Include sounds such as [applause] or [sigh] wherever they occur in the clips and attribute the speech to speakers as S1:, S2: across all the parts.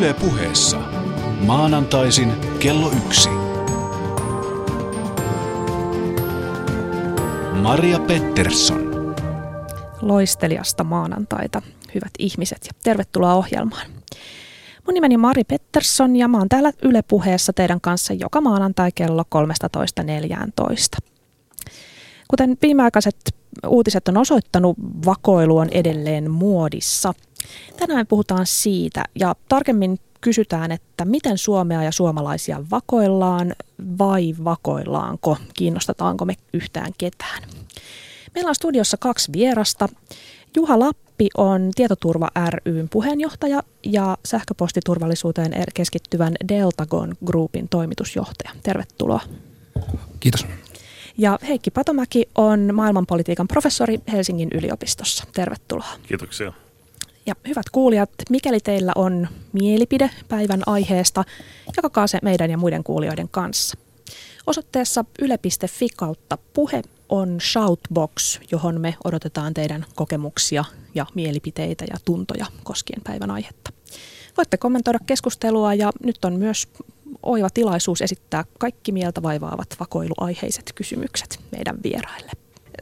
S1: Yle puheessa. Maanantaisin kello yksi. Maria Pettersson.
S2: Loisteliasta maanantaita, hyvät ihmiset, ja tervetuloa ohjelmaan. Mun nimeni Mari Pettersson ja mä oon täällä Yle puheessa teidän kanssa joka maanantai kello 13.14. Kuten viimeaikaiset uutiset on osoittanut, vakoilu on edelleen muodissa. Tänään puhutaan siitä ja tarkemmin kysytään, että miten Suomea ja suomalaisia vakoillaan vai vakoillaanko, kiinnostetaanko me yhtään ketään. Meillä on studiossa kaksi vierasta. Juha Lappi on Tietoturva ryn puheenjohtaja ja sähköpostiturvallisuuteen keskittyvän Deltagon Groupin toimitusjohtaja. Tervetuloa.
S3: Kiitos.
S2: Ja Heikki Patomäki on maailmanpolitiikan professori Helsingin yliopistossa. Tervetuloa.
S4: Kiitoksia.
S2: Ja hyvät kuulijat, mikäli teillä on mielipide päivän aiheesta, jakakaa se meidän ja muiden kuulijoiden kanssa. Osoitteessa yle.fi kautta puhe on Shoutbox, johon me odotetaan teidän kokemuksia ja mielipiteitä ja tuntoja koskien päivän aihetta. Voitte kommentoida keskustelua ja nyt on myös oiva tilaisuus esittää kaikki mieltä vaivaavat vakoiluaiheiset kysymykset meidän vieraille.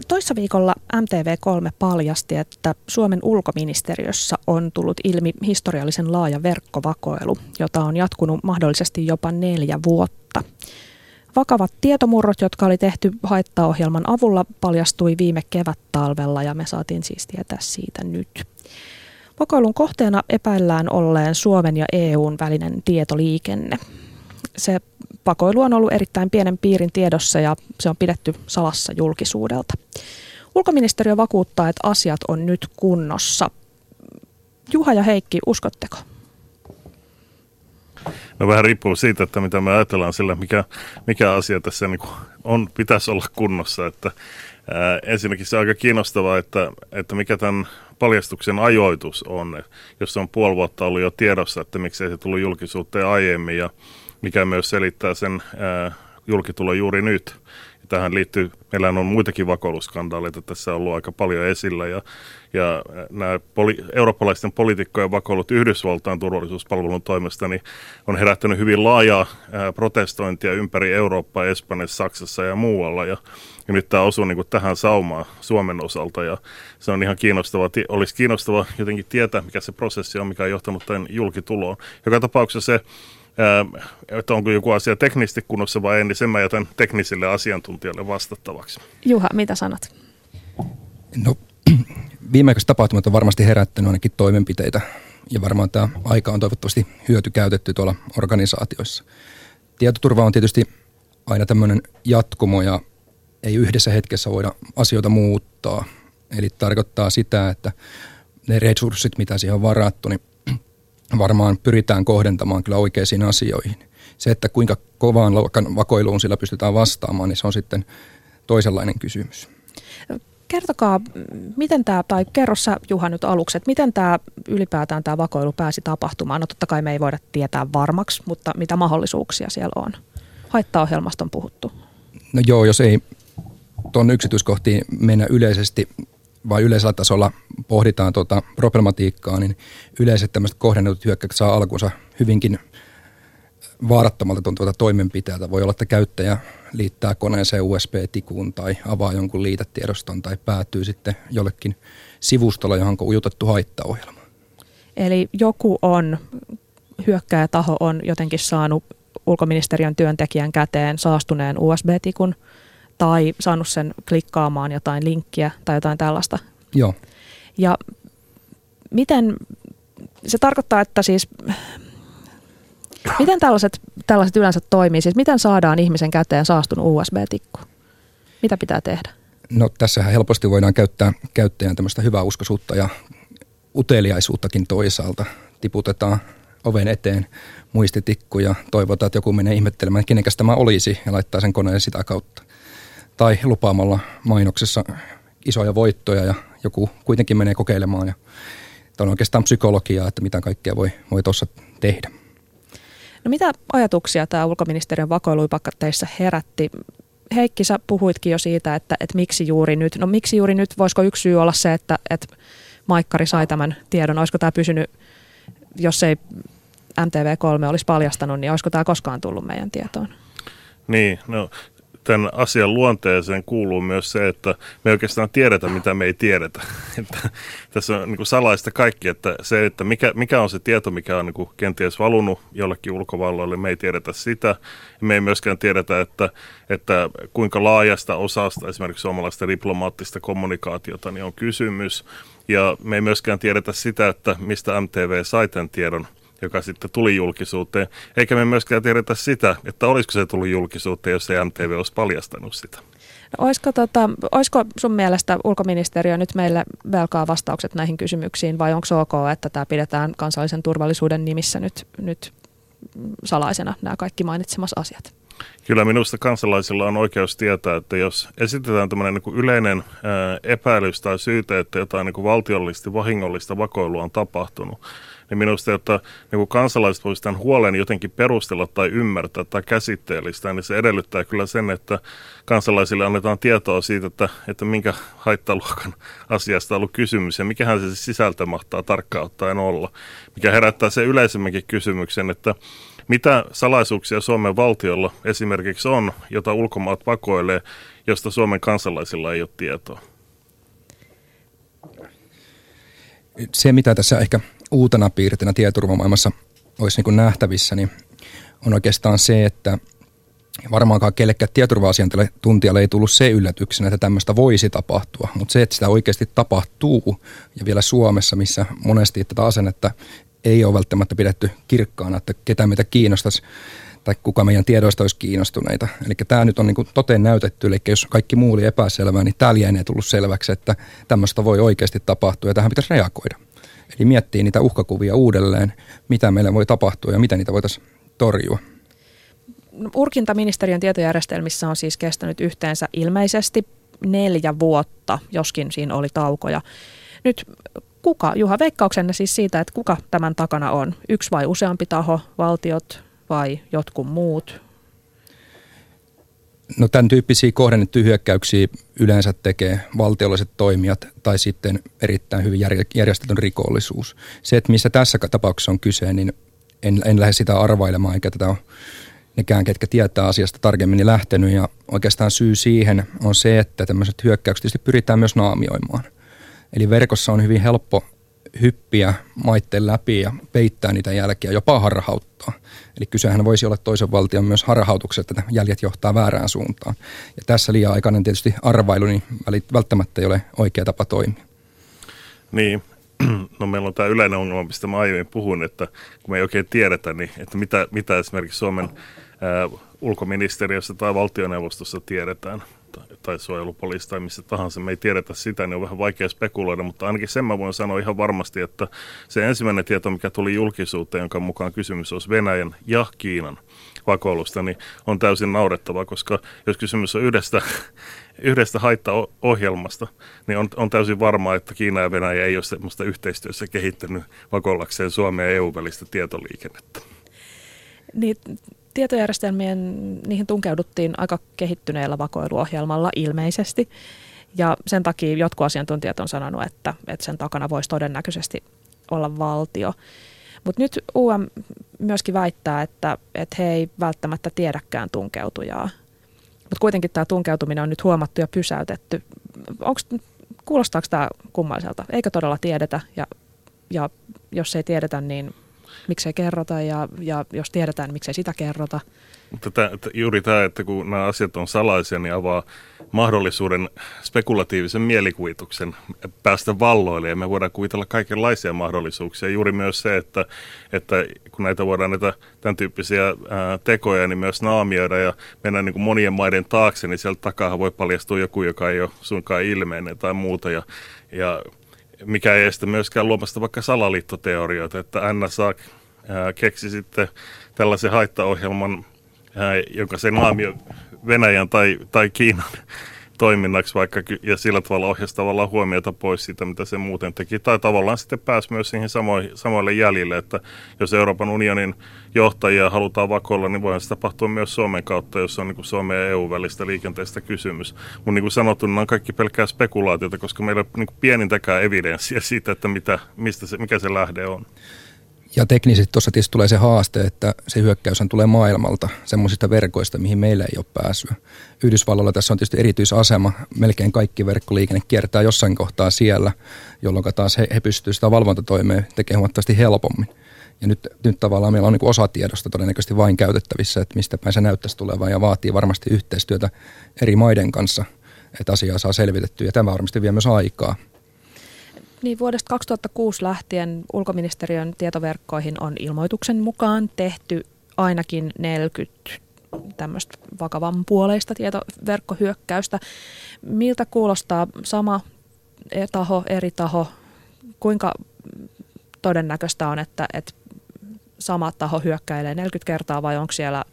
S2: Toissa viikolla MTV3 paljasti, että Suomen ulkoministeriössä on tullut ilmi historiallisen laaja verkkovakoilu, jota on jatkunut mahdollisesti jopa neljä vuotta. Vakavat tietomurrot, jotka oli tehty haittaohjelman avulla, paljastui viime kevättalvella ja me saatiin siis tietää siitä nyt. Vakoilun kohteena epäillään olleen Suomen ja EUn välinen tietoliikenne. Se pakoilu on ollut erittäin pienen piirin tiedossa ja se on pidetty salassa julkisuudelta. Ulkoministeriö vakuuttaa, että asiat on nyt kunnossa. Juha ja Heikki, uskotteko?
S4: No vähän riippuu siitä, että mitä me ajatellaan sillä, mikä, mikä asia tässä niin on, pitäisi olla kunnossa. Että, ää, ensinnäkin se on aika kiinnostavaa, että, että mikä tämän paljastuksen ajoitus on. Jos on puoli vuotta ollut jo tiedossa, että miksei se tullut julkisuuteen aiemmin ja mikä myös selittää sen ää, julkitulon juuri nyt. Tähän liittyy, meillä on muitakin vakoiluskandaaleita tässä on ollut aika paljon esillä ja, ja nämä poli, eurooppalaisten poliitikkojen vakoilut Yhdysvaltain turvallisuuspalvelun toimesta niin on herättänyt hyvin laajaa protestointia ympäri Eurooppaa, Espanjassa, Saksassa ja muualla ja, ja nyt tämä osuu niin tähän saumaan Suomen osalta ja se on ihan kiinnostavaa, olisi kiinnostavaa jotenkin tietää, mikä se prosessi on, mikä on johtanut tämän julkituloon. Joka tapauksessa se että onko joku asia teknisesti kunnossa vai ei, niin sen mä jätän teknisille asiantuntijoille vastattavaksi.
S2: Juha, mitä sanot?
S3: No, [clears throat] viimeaikaiset tapahtumat on varmasti herättänyt ainakin toimenpiteitä ja varmaan tämä aika on toivottavasti hyöty käytetty tuolla organisaatioissa. Tietoturva on tietysti aina tämmöinen jatkumo ja ei yhdessä hetkessä voida asioita muuttaa. Eli tarkoittaa sitä, että ne resurssit, mitä siihen on varattu, niin varmaan pyritään kohdentamaan kyllä oikeisiin asioihin. Se, että kuinka kovaan luokan vakoiluun sillä pystytään vastaamaan, niin se on sitten toisenlainen kysymys.
S2: Kertokaa, miten tämä, tai kerro sä Juha nyt aluksi, että miten tämä ylipäätään tämä vakoilu pääsi tapahtumaan? No totta kai me ei voida tietää varmaksi, mutta mitä mahdollisuuksia siellä on? Haittaohjelmasta on puhuttu.
S3: No joo, jos ei tuon yksityiskohtiin mennä yleisesti, vai yleisellä tasolla pohditaan tuota problematiikkaa, niin yleiset tämmöiset kohdennetut hyökkäykset saa alkunsa hyvinkin vaarattomalta tuntuvalta toimenpiteeltä. Voi olla, että käyttäjä liittää koneeseen USB-tikuun tai avaa jonkun liitetiedoston tai päätyy sitten jollekin sivustolla, johon on ujutettu haittaohjelma.
S2: Eli joku on, hyökkääjätaho on jotenkin saanut ulkoministeriön työntekijän käteen saastuneen USB-tikun – tai saanut sen klikkaamaan jotain linkkiä tai jotain tällaista.
S3: Joo.
S2: Ja miten, se tarkoittaa, että siis, miten tällaiset, tällaiset yleensä toimii? Siis miten saadaan ihmisen käteen saastunut USB-tikku? Mitä pitää tehdä?
S3: No tässähän helposti voidaan käyttää käyttäjän tämmöistä hyvää uskoisuutta ja uteliaisuuttakin toisaalta. Tiputetaan oven eteen muistitikku ja toivotaan, että joku menee ihmettelemään, kenenkäs tämä olisi ja laittaa sen koneen sitä kautta tai lupaamalla mainoksessa isoja voittoja ja joku kuitenkin menee kokeilemaan. Ja tämä on oikeastaan psykologiaa, että mitä kaikkea voi, voi tuossa tehdä.
S2: No mitä ajatuksia tämä ulkoministeriön vakoiluipakka teissä herätti? Heikki, sä puhuitkin jo siitä, että, että miksi juuri nyt. No miksi juuri nyt? Voisiko yksi syy olla se, että, että Maikkari sai tämän tiedon? Olisiko tämä pysynyt, jos ei MTV3 olisi paljastanut, niin olisiko tämä koskaan tullut meidän tietoon?
S4: Niin, no tämän asian luonteeseen kuuluu myös se, että me oikeastaan tiedetä, mitä me ei tiedetä. [laughs] Että tässä on niin kuin salaista kaikki, että se, että mikä, mikä on se tieto, mikä on niin kuin kenties valunut jollekin ulkovalloille, me ei tiedetä sitä. Me ei myöskään tiedetä, että, että kuinka laajasta osasta esimerkiksi suomalaista diplomaattista kommunikaatiota niin on kysymys. Ja me ei myöskään tiedetä sitä, että mistä MTV sai tämän tiedon joka sitten tuli julkisuuteen. Eikä me myöskään tiedetä sitä, että olisiko se tullut julkisuuteen, jos ei MTV olisi paljastanut sitä.
S2: No, olisiko, tota, olisiko sun mielestä ulkoministeriö nyt meille velkaa vastaukset näihin kysymyksiin vai onko ok, että tämä pidetään kansallisen turvallisuuden nimissä nyt, nyt salaisena nämä kaikki mainitsemas asiat?
S4: Kyllä minusta kansalaisilla on oikeus tietää, että jos esitetään tämmöinen niin yleinen epäilys tai syyte, että jotain niin valtiollisesti vahingollista vakoilua on tapahtunut, niin minusta, että niin kuin kansalaiset voisivat tämän huolen jotenkin perustella tai ymmärtää tai käsitteellistä, niin se edellyttää kyllä sen, että kansalaisille annetaan tietoa siitä, että, että minkä haittaluokan asiasta on ollut kysymys ja mikähän se sisältö mahtaa tarkkaan ottaen olla, mikä herättää se yleisemminkin kysymyksen, että mitä salaisuuksia Suomen valtiolla esimerkiksi on, jota ulkomaat pakoilee, josta Suomen kansalaisilla ei ole tietoa?
S3: Se, mitä tässä ehkä uutena piirteinä tietoturvamaailmassa olisi niin nähtävissä, niin on oikeastaan se, että varmaankaan kellekään tietoturva-asiantuntijalle ei tullut se yllätyksenä, että tämmöistä voisi tapahtua, mutta se, että sitä oikeasti tapahtuu ja vielä Suomessa, missä monesti tätä asennetta ei ole välttämättä pidetty kirkkaana, että ketä meitä kiinnostaisi tai kuka meidän tiedoista olisi kiinnostuneita. Eli tämä nyt on niin toteen näytetty, eli jos kaikki muu oli epäselvää, niin täällä ei tullut selväksi, että tämmöistä voi oikeasti tapahtua ja tähän pitäisi reagoida. Eli miettii niitä uhkakuvia uudelleen, mitä meille voi tapahtua ja miten niitä voitaisiin torjua.
S2: Urkintaministeriön tietojärjestelmissä on siis kestänyt yhteensä ilmeisesti neljä vuotta, joskin siinä oli taukoja. Nyt kuka, Juha, veikkauksenne siis siitä, että kuka tämän takana on? Yksi vai useampi taho, valtiot vai jotkut muut?
S3: No tämän tyyppisiä kohdennettuja hyökkäyksiä yleensä tekee valtiolliset toimijat tai sitten erittäin hyvin järjestetyn rikollisuus. Se, että missä tässä tapauksessa on kyse, niin en, en lähde sitä arvailemaan, eikä tätä ole nekään, ketkä tietää asiasta tarkemmin, niin lähtenyt. Ja oikeastaan syy siihen on se, että tämmöiset hyökkäykset pyritään myös naamioimaan. Eli verkossa on hyvin helppo hyppiä maitteen läpi ja peittää niitä jälkiä, jopa harhauttaa. Eli kysehän voisi olla toisen valtion myös harhautuksesta, että jäljet johtaa väärään suuntaan. Ja tässä liian aikainen tietysti arvailu niin välttämättä ei ole oikea tapa toimia.
S4: Niin, [clears throat] no meillä on tämä yleinen ongelma, mistä mä aiemmin puhun, että kun me ei oikein tiedetä, niin että mitä, mitä esimerkiksi Suomen ää, ulkoministeriössä tai valtioneuvostossa tiedetään tai suojelupoliisi tai missä tahansa, me ei tiedetä sitä, niin on vähän vaikea spekuloida, mutta ainakin sen mä voin sanoa ihan varmasti, että se ensimmäinen tieto, mikä tuli julkisuuteen, jonka mukaan kysymys olisi Venäjän ja Kiinan vakoilusta, niin on täysin naurettava, koska jos kysymys on yhdestä, [laughs] yhdestä haittaohjelmasta, niin on, on täysin varmaa, että Kiina ja Venäjä ei ole sellaista yhteistyössä kehittänyt vakoillakseen Suomen ja EU-välistä tietoliikennettä.
S2: Niin, tietojärjestelmien, niihin tunkeuduttiin aika kehittyneellä vakoiluohjelmalla ilmeisesti. Ja sen takia jotkut asiantuntijat on sanonut, että, että sen takana voisi todennäköisesti olla valtio. Mutta nyt UM myöskin väittää, että, että he ei välttämättä tiedäkään tunkeutujaa. Mutta kuitenkin tämä tunkeutuminen on nyt huomattu ja pysäytetty. Onks, kuulostaako tämä kummalliselta? Eikö todella tiedetä? Ja, ja jos ei tiedetä, niin miksei kerrota ja, ja jos tiedetään, niin miksei sitä kerrota.
S4: Mutta juuri tämä, että kun nämä asiat on salaisia, niin avaa mahdollisuuden spekulatiivisen mielikuvituksen päästä valloille ja me voidaan kuvitella kaikenlaisia mahdollisuuksia. Juuri myös se, että, että kun näitä voidaan näitä tämän tyyppisiä ää, tekoja niin myös naamioida ja mennä niin kuin monien maiden taakse, niin sieltä takaa voi paljastua joku, joka ei ole suinkaan ilmeinen tai muuta. Ja, ja mikä ei estä myöskään luomasta vaikka salaliittoteorioita, että NSA keksi sitten tällaisen haittaohjelman, jonka se naamio Venäjän tai, tai Kiinan toiminnaksi vaikka ja sillä tavalla ohjasi tavallaan huomiota pois siitä, mitä se muuten teki. Tai tavallaan sitten pääsi myös siihen samoille, samoille jäljille, että jos Euroopan unionin johtajia halutaan vakoilla, niin voihan se tapahtua myös Suomen kautta, jos on niin kuin Suomen ja EU-välistä liikenteestä kysymys. Mutta niin kuin sanottu, nämä on kaikki pelkkää spekulaatiota, koska meillä ei ole niin pienintäkään evidenssiä siitä, että mitä, mistä se, mikä se lähde on.
S3: Ja teknisesti tuossa tietysti tulee se haaste, että se hyökkäys tulee maailmalta, semmoisista verkoista, mihin meillä ei ole pääsyä. Yhdysvalloilla tässä on tietysti erityisasema, melkein kaikki verkkoliikenne kiertää jossain kohtaa siellä, jolloin taas he, he pystyvät sitä valvontatoimea tekemään huomattavasti helpommin. Ja nyt, nyt tavallaan meillä on niin osa tiedosta todennäköisesti vain käytettävissä, että mistä päin se näyttäisi tulevan ja vaatii varmasti yhteistyötä eri maiden kanssa, että asiaa saa selvitettyä ja tämä varmasti vie myös aikaa.
S2: Niin vuodesta 2006 lähtien ulkoministeriön tietoverkkoihin on ilmoituksen mukaan tehty ainakin 40 tämmöistä vakavan puoleista tietoverkkohyökkäystä. Miltä kuulostaa sama taho, eri taho? Kuinka todennäköistä on, että, että sama taho hyökkäilee 40 kertaa vai onko siellä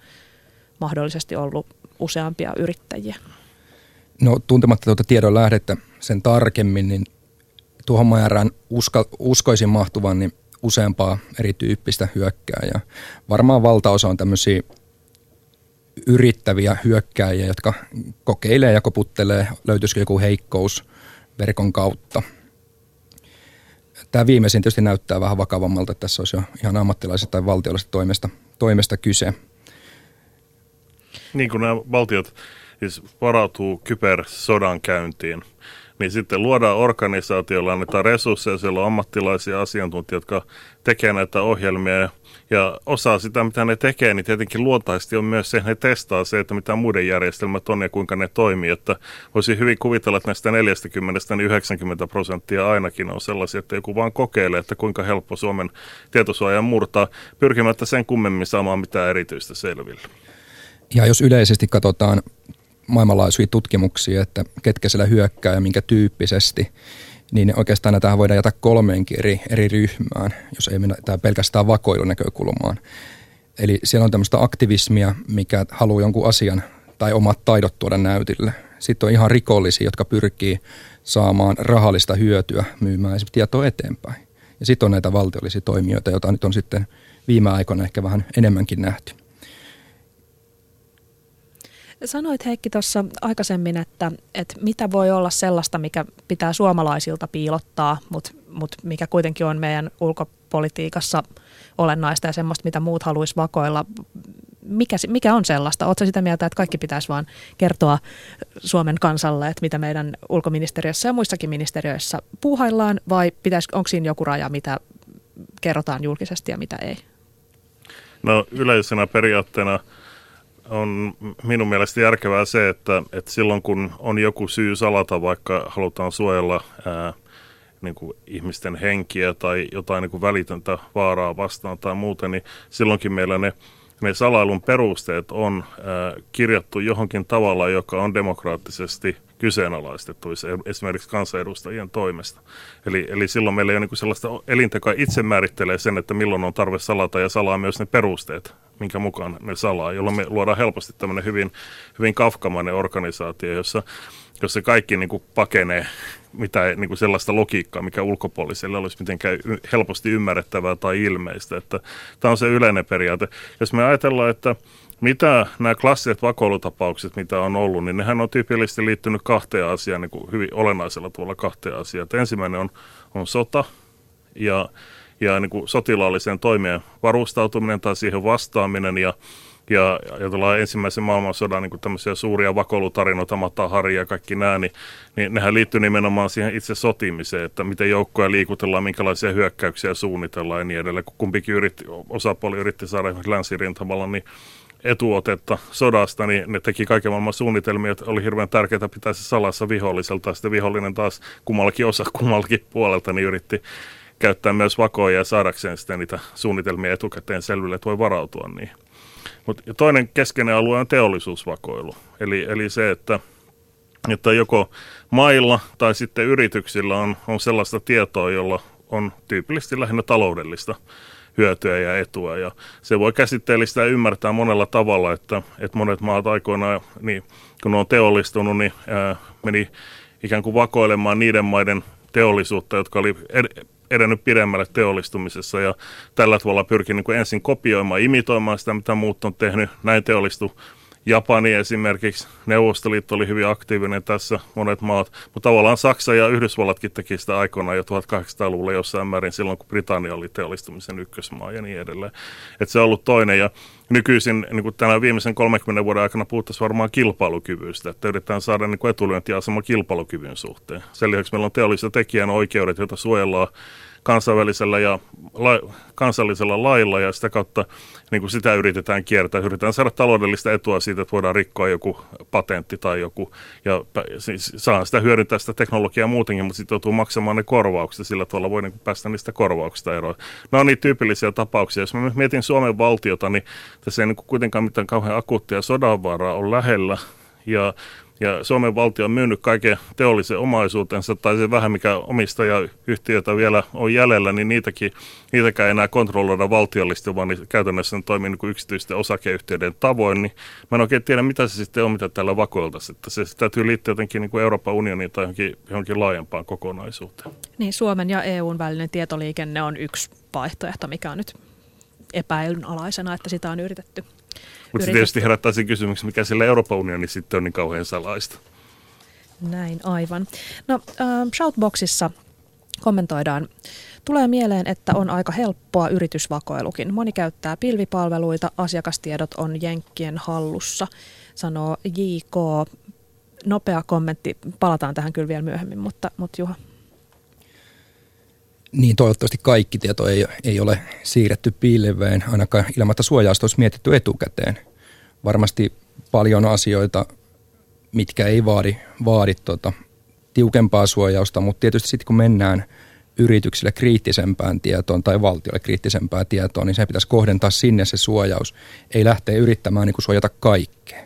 S2: mahdollisesti ollut useampia yrittäjiä?
S3: No tuntematta tuota tiedon lähdettä sen tarkemmin, niin tuohon määrään uska, uskoisin mahtuvan niin useampaa erityyppistä hyökkääjää. Varmaan valtaosa on tämmöisiä yrittäviä hyökkääjiä, jotka kokeilee ja koputtelee, löytyisikö joku heikkous verkon kautta. Tämä viimeisin tietysti näyttää vähän vakavammalta, että tässä olisi jo ihan ammattilaiset tai valtiolliset toimesta, toimesta kyse.
S4: Niin kuin nämä valtiot siis varautuu kybersodan käyntiin, niin sitten luodaan organisaatiolla, annetaan resursseja, siellä on ammattilaisia asiantuntijoita, jotka tekee näitä ohjelmia ja osaa sitä, mitä ne tekee, niin tietenkin luontaisesti on myös se, että ne testaa se, että mitä muiden järjestelmät on ja kuinka ne toimii. Että voisi hyvin kuvitella, että näistä 40 niin 90 prosenttia ainakin on sellaisia, että joku vaan kokeilee, että kuinka helppo Suomen tietosuojan murtaa, pyrkimättä sen kummemmin saamaan mitään erityistä selville.
S3: Ja jos yleisesti katsotaan maailmanlaajuisia tutkimuksia, että ketkä siellä hyökkää ja minkä tyyppisesti, niin oikeastaan tähän voidaan jätä kolmeenkin eri, eri ryhmään, jos ei mennä pelkästään vakoilunäkökulmaan. Eli siellä on tämmöistä aktivismia, mikä haluaa jonkun asian tai omat taidot tuoda näytille. Sitten on ihan rikollisia, jotka pyrkii saamaan rahallista hyötyä myymään esimerkiksi tietoa eteenpäin. Ja sitten on näitä valtiollisia toimijoita, joita nyt on sitten viime aikoina ehkä vähän enemmänkin nähty.
S2: Sanoit Heikki tuossa aikaisemmin, että, että mitä voi olla sellaista, mikä pitää suomalaisilta piilottaa, mutta mut mikä kuitenkin on meidän ulkopolitiikassa olennaista ja semmoista, mitä muut haluaisi vakoilla. Mikä, mikä on sellaista? Oletko sitä mieltä, että kaikki pitäisi vaan kertoa Suomen kansalle, että mitä meidän ulkoministeriössä ja muissakin ministeriöissä puuhaillaan, vai pitäisi, onko siinä joku raja, mitä kerrotaan julkisesti ja mitä ei?
S4: No yleisenä periaatteena – on minun mielestä järkevää se, että, että silloin kun on joku syy salata, vaikka halutaan suojella ää, niin kuin ihmisten henkiä tai jotain niin kuin välitöntä vaaraa vastaan tai muuten, niin silloinkin meillä ne, ne salailun perusteet on ää, kirjattu johonkin tavalla, joka on demokraattisesti kyseenalaistettu esimerkiksi kansanedustajien toimesta. Eli, eli silloin meillä ei ole niin sellaista elintä, joka itse määrittelee sen, että milloin on tarve salata ja salaa myös ne perusteet, minkä mukaan ne salaa, jolloin me luodaan helposti tämmöinen hyvin, hyvin kafkamainen organisaatio, jossa, jossa kaikki niin kuin pakenee mitä niin kuin sellaista logiikkaa, mikä ulkopuoliselle olisi mitenkään helposti ymmärrettävää tai ilmeistä. Että tämä on se yleinen periaate. Jos me ajatellaan, että mitä nämä klassiset vakoilutapaukset, mitä on ollut, niin nehän on tyypillisesti liittynyt kahteen asiaan, niin kuin hyvin olennaisella tavalla kahteen asiaan. Ensimmäinen on, on sota ja, ja niin kuin sotilaalliseen toimeen varustautuminen tai siihen vastaaminen ja ja ajatellaan ensimmäisen maailmansodan niin tämmöisiä suuria vakoilutarinoita, Matahari ja kaikki nämä, niin, niin nehän liittyy nimenomaan siihen itse sotimiseen, että miten joukkoja liikutellaan, minkälaisia hyökkäyksiä suunnitellaan ja niin edelleen. Kun kumpikin yritti, osapuoli yritti saada länsirintamalla, niin etuotetta sodasta, niin ne teki kaiken maailman suunnitelmia, että oli hirveän tärkeää pitää se salassa viholliselta. Sitten vihollinen taas kummallakin osa kummallakin puolelta niin yritti käyttää myös vakoja ja saadakseen sitten niitä suunnitelmia etukäteen selville, että voi varautua niihin. Mut, toinen keskeinen alue on teollisuusvakoilu. Eli, eli se, että, että joko mailla tai sitten yrityksillä on, on sellaista tietoa, jolla on tyypillisesti lähinnä taloudellista hyötyä ja etua. Ja se voi käsitteellistä ja ymmärtää monella tavalla, että, että monet maat aikoinaan, niin, kun ne on teollistunut, niin ää, meni ikään kuin vakoilemaan niiden maiden teollisuutta, jotka oli ed- edennyt pidemmälle teollistumisessa ja tällä tavalla pyrki niin ensin kopioimaan, imitoimaan sitä, mitä muut on tehnyt. Näin teollistu Japani esimerkiksi, Neuvostoliitto oli hyvin aktiivinen tässä, monet maat, mutta tavallaan Saksa ja Yhdysvallatkin teki sitä aikoinaan jo 1800-luvulla jossain määrin silloin, kun Britannia oli teollistumisen ykkösmaa ja niin edelleen. Että se on ollut toinen ja nykyisin niin kuin tänä viimeisen 30 vuoden aikana puhuttaisiin varmaan kilpailukyvystä, että yritetään saada niin etulyöntiasema kilpailukyvyn suhteen. Sen lisäksi meillä on teolliset tekijän oikeudet, joita suojellaan kansainvälisellä ja la, kansallisella lailla ja sitä kautta niin kuin sitä yritetään kiertää. Yritetään saada taloudellista etua siitä, että voidaan rikkoa joku patentti tai joku ja siis saa sitä hyödyntää sitä teknologiaa muutenkin, mutta sitten joutuu maksamaan ne korvaukset sillä tavalla voi niin kuin päästä niistä korvauksista eroon. Nämä on niitä tyypillisiä tapauksia. Jos mä mietin Suomen valtiota, niin tässä ei niin kuin kuitenkaan mitään kauhean akuuttia sodanvaraa on lähellä ja ja Suomen valtio on myynyt kaiken teollisen omaisuutensa, tai se vähän mikä omistajayhtiötä vielä on jäljellä, niin niitäkin, niitäkään ei enää kontrolloida valtiollisesti, vaan niin käytännössä ne toimii niin kuin yksityisten osakeyhtiöiden tavoin, niin mä en oikein tiedä, mitä se sitten on, mitä täällä vakoiltaisiin. Että se täytyy liittyä jotenkin niin kuin Euroopan unioniin tai johonkin, johonkin laajempaan kokonaisuuteen.
S2: Niin, Suomen ja EUn välinen tietoliikenne on yksi vaihtoehto, mikä on nyt epäilyn alaisena, että sitä on yritetty
S4: mutta se tietysti herättää sen kysymyksen, mikä sillä Euroopan unioni sitten on niin kauhean salaista.
S2: Näin, aivan. No, äh, Shoutboxissa kommentoidaan. Tulee mieleen, että on aika helppoa yritysvakoilukin. Moni käyttää pilvipalveluita, asiakastiedot on jenkkien hallussa, sanoo JK. Nopea kommentti, palataan tähän kyllä vielä myöhemmin, mutta, mutta Juha.
S3: Niin, toivottavasti kaikki tieto ei, ei ole siirretty pilveen, ainakaan ilman, suojausta olisi mietitty etukäteen. Varmasti paljon asioita, mitkä ei vaadi, vaadi tota, tiukempaa suojausta, mutta tietysti sitten kun mennään yrityksille kriittisempään tietoon tai valtiolle kriittisempään tietoon, niin se pitäisi kohdentaa sinne se suojaus. Ei lähteä yrittämään niin kuin suojata kaikkea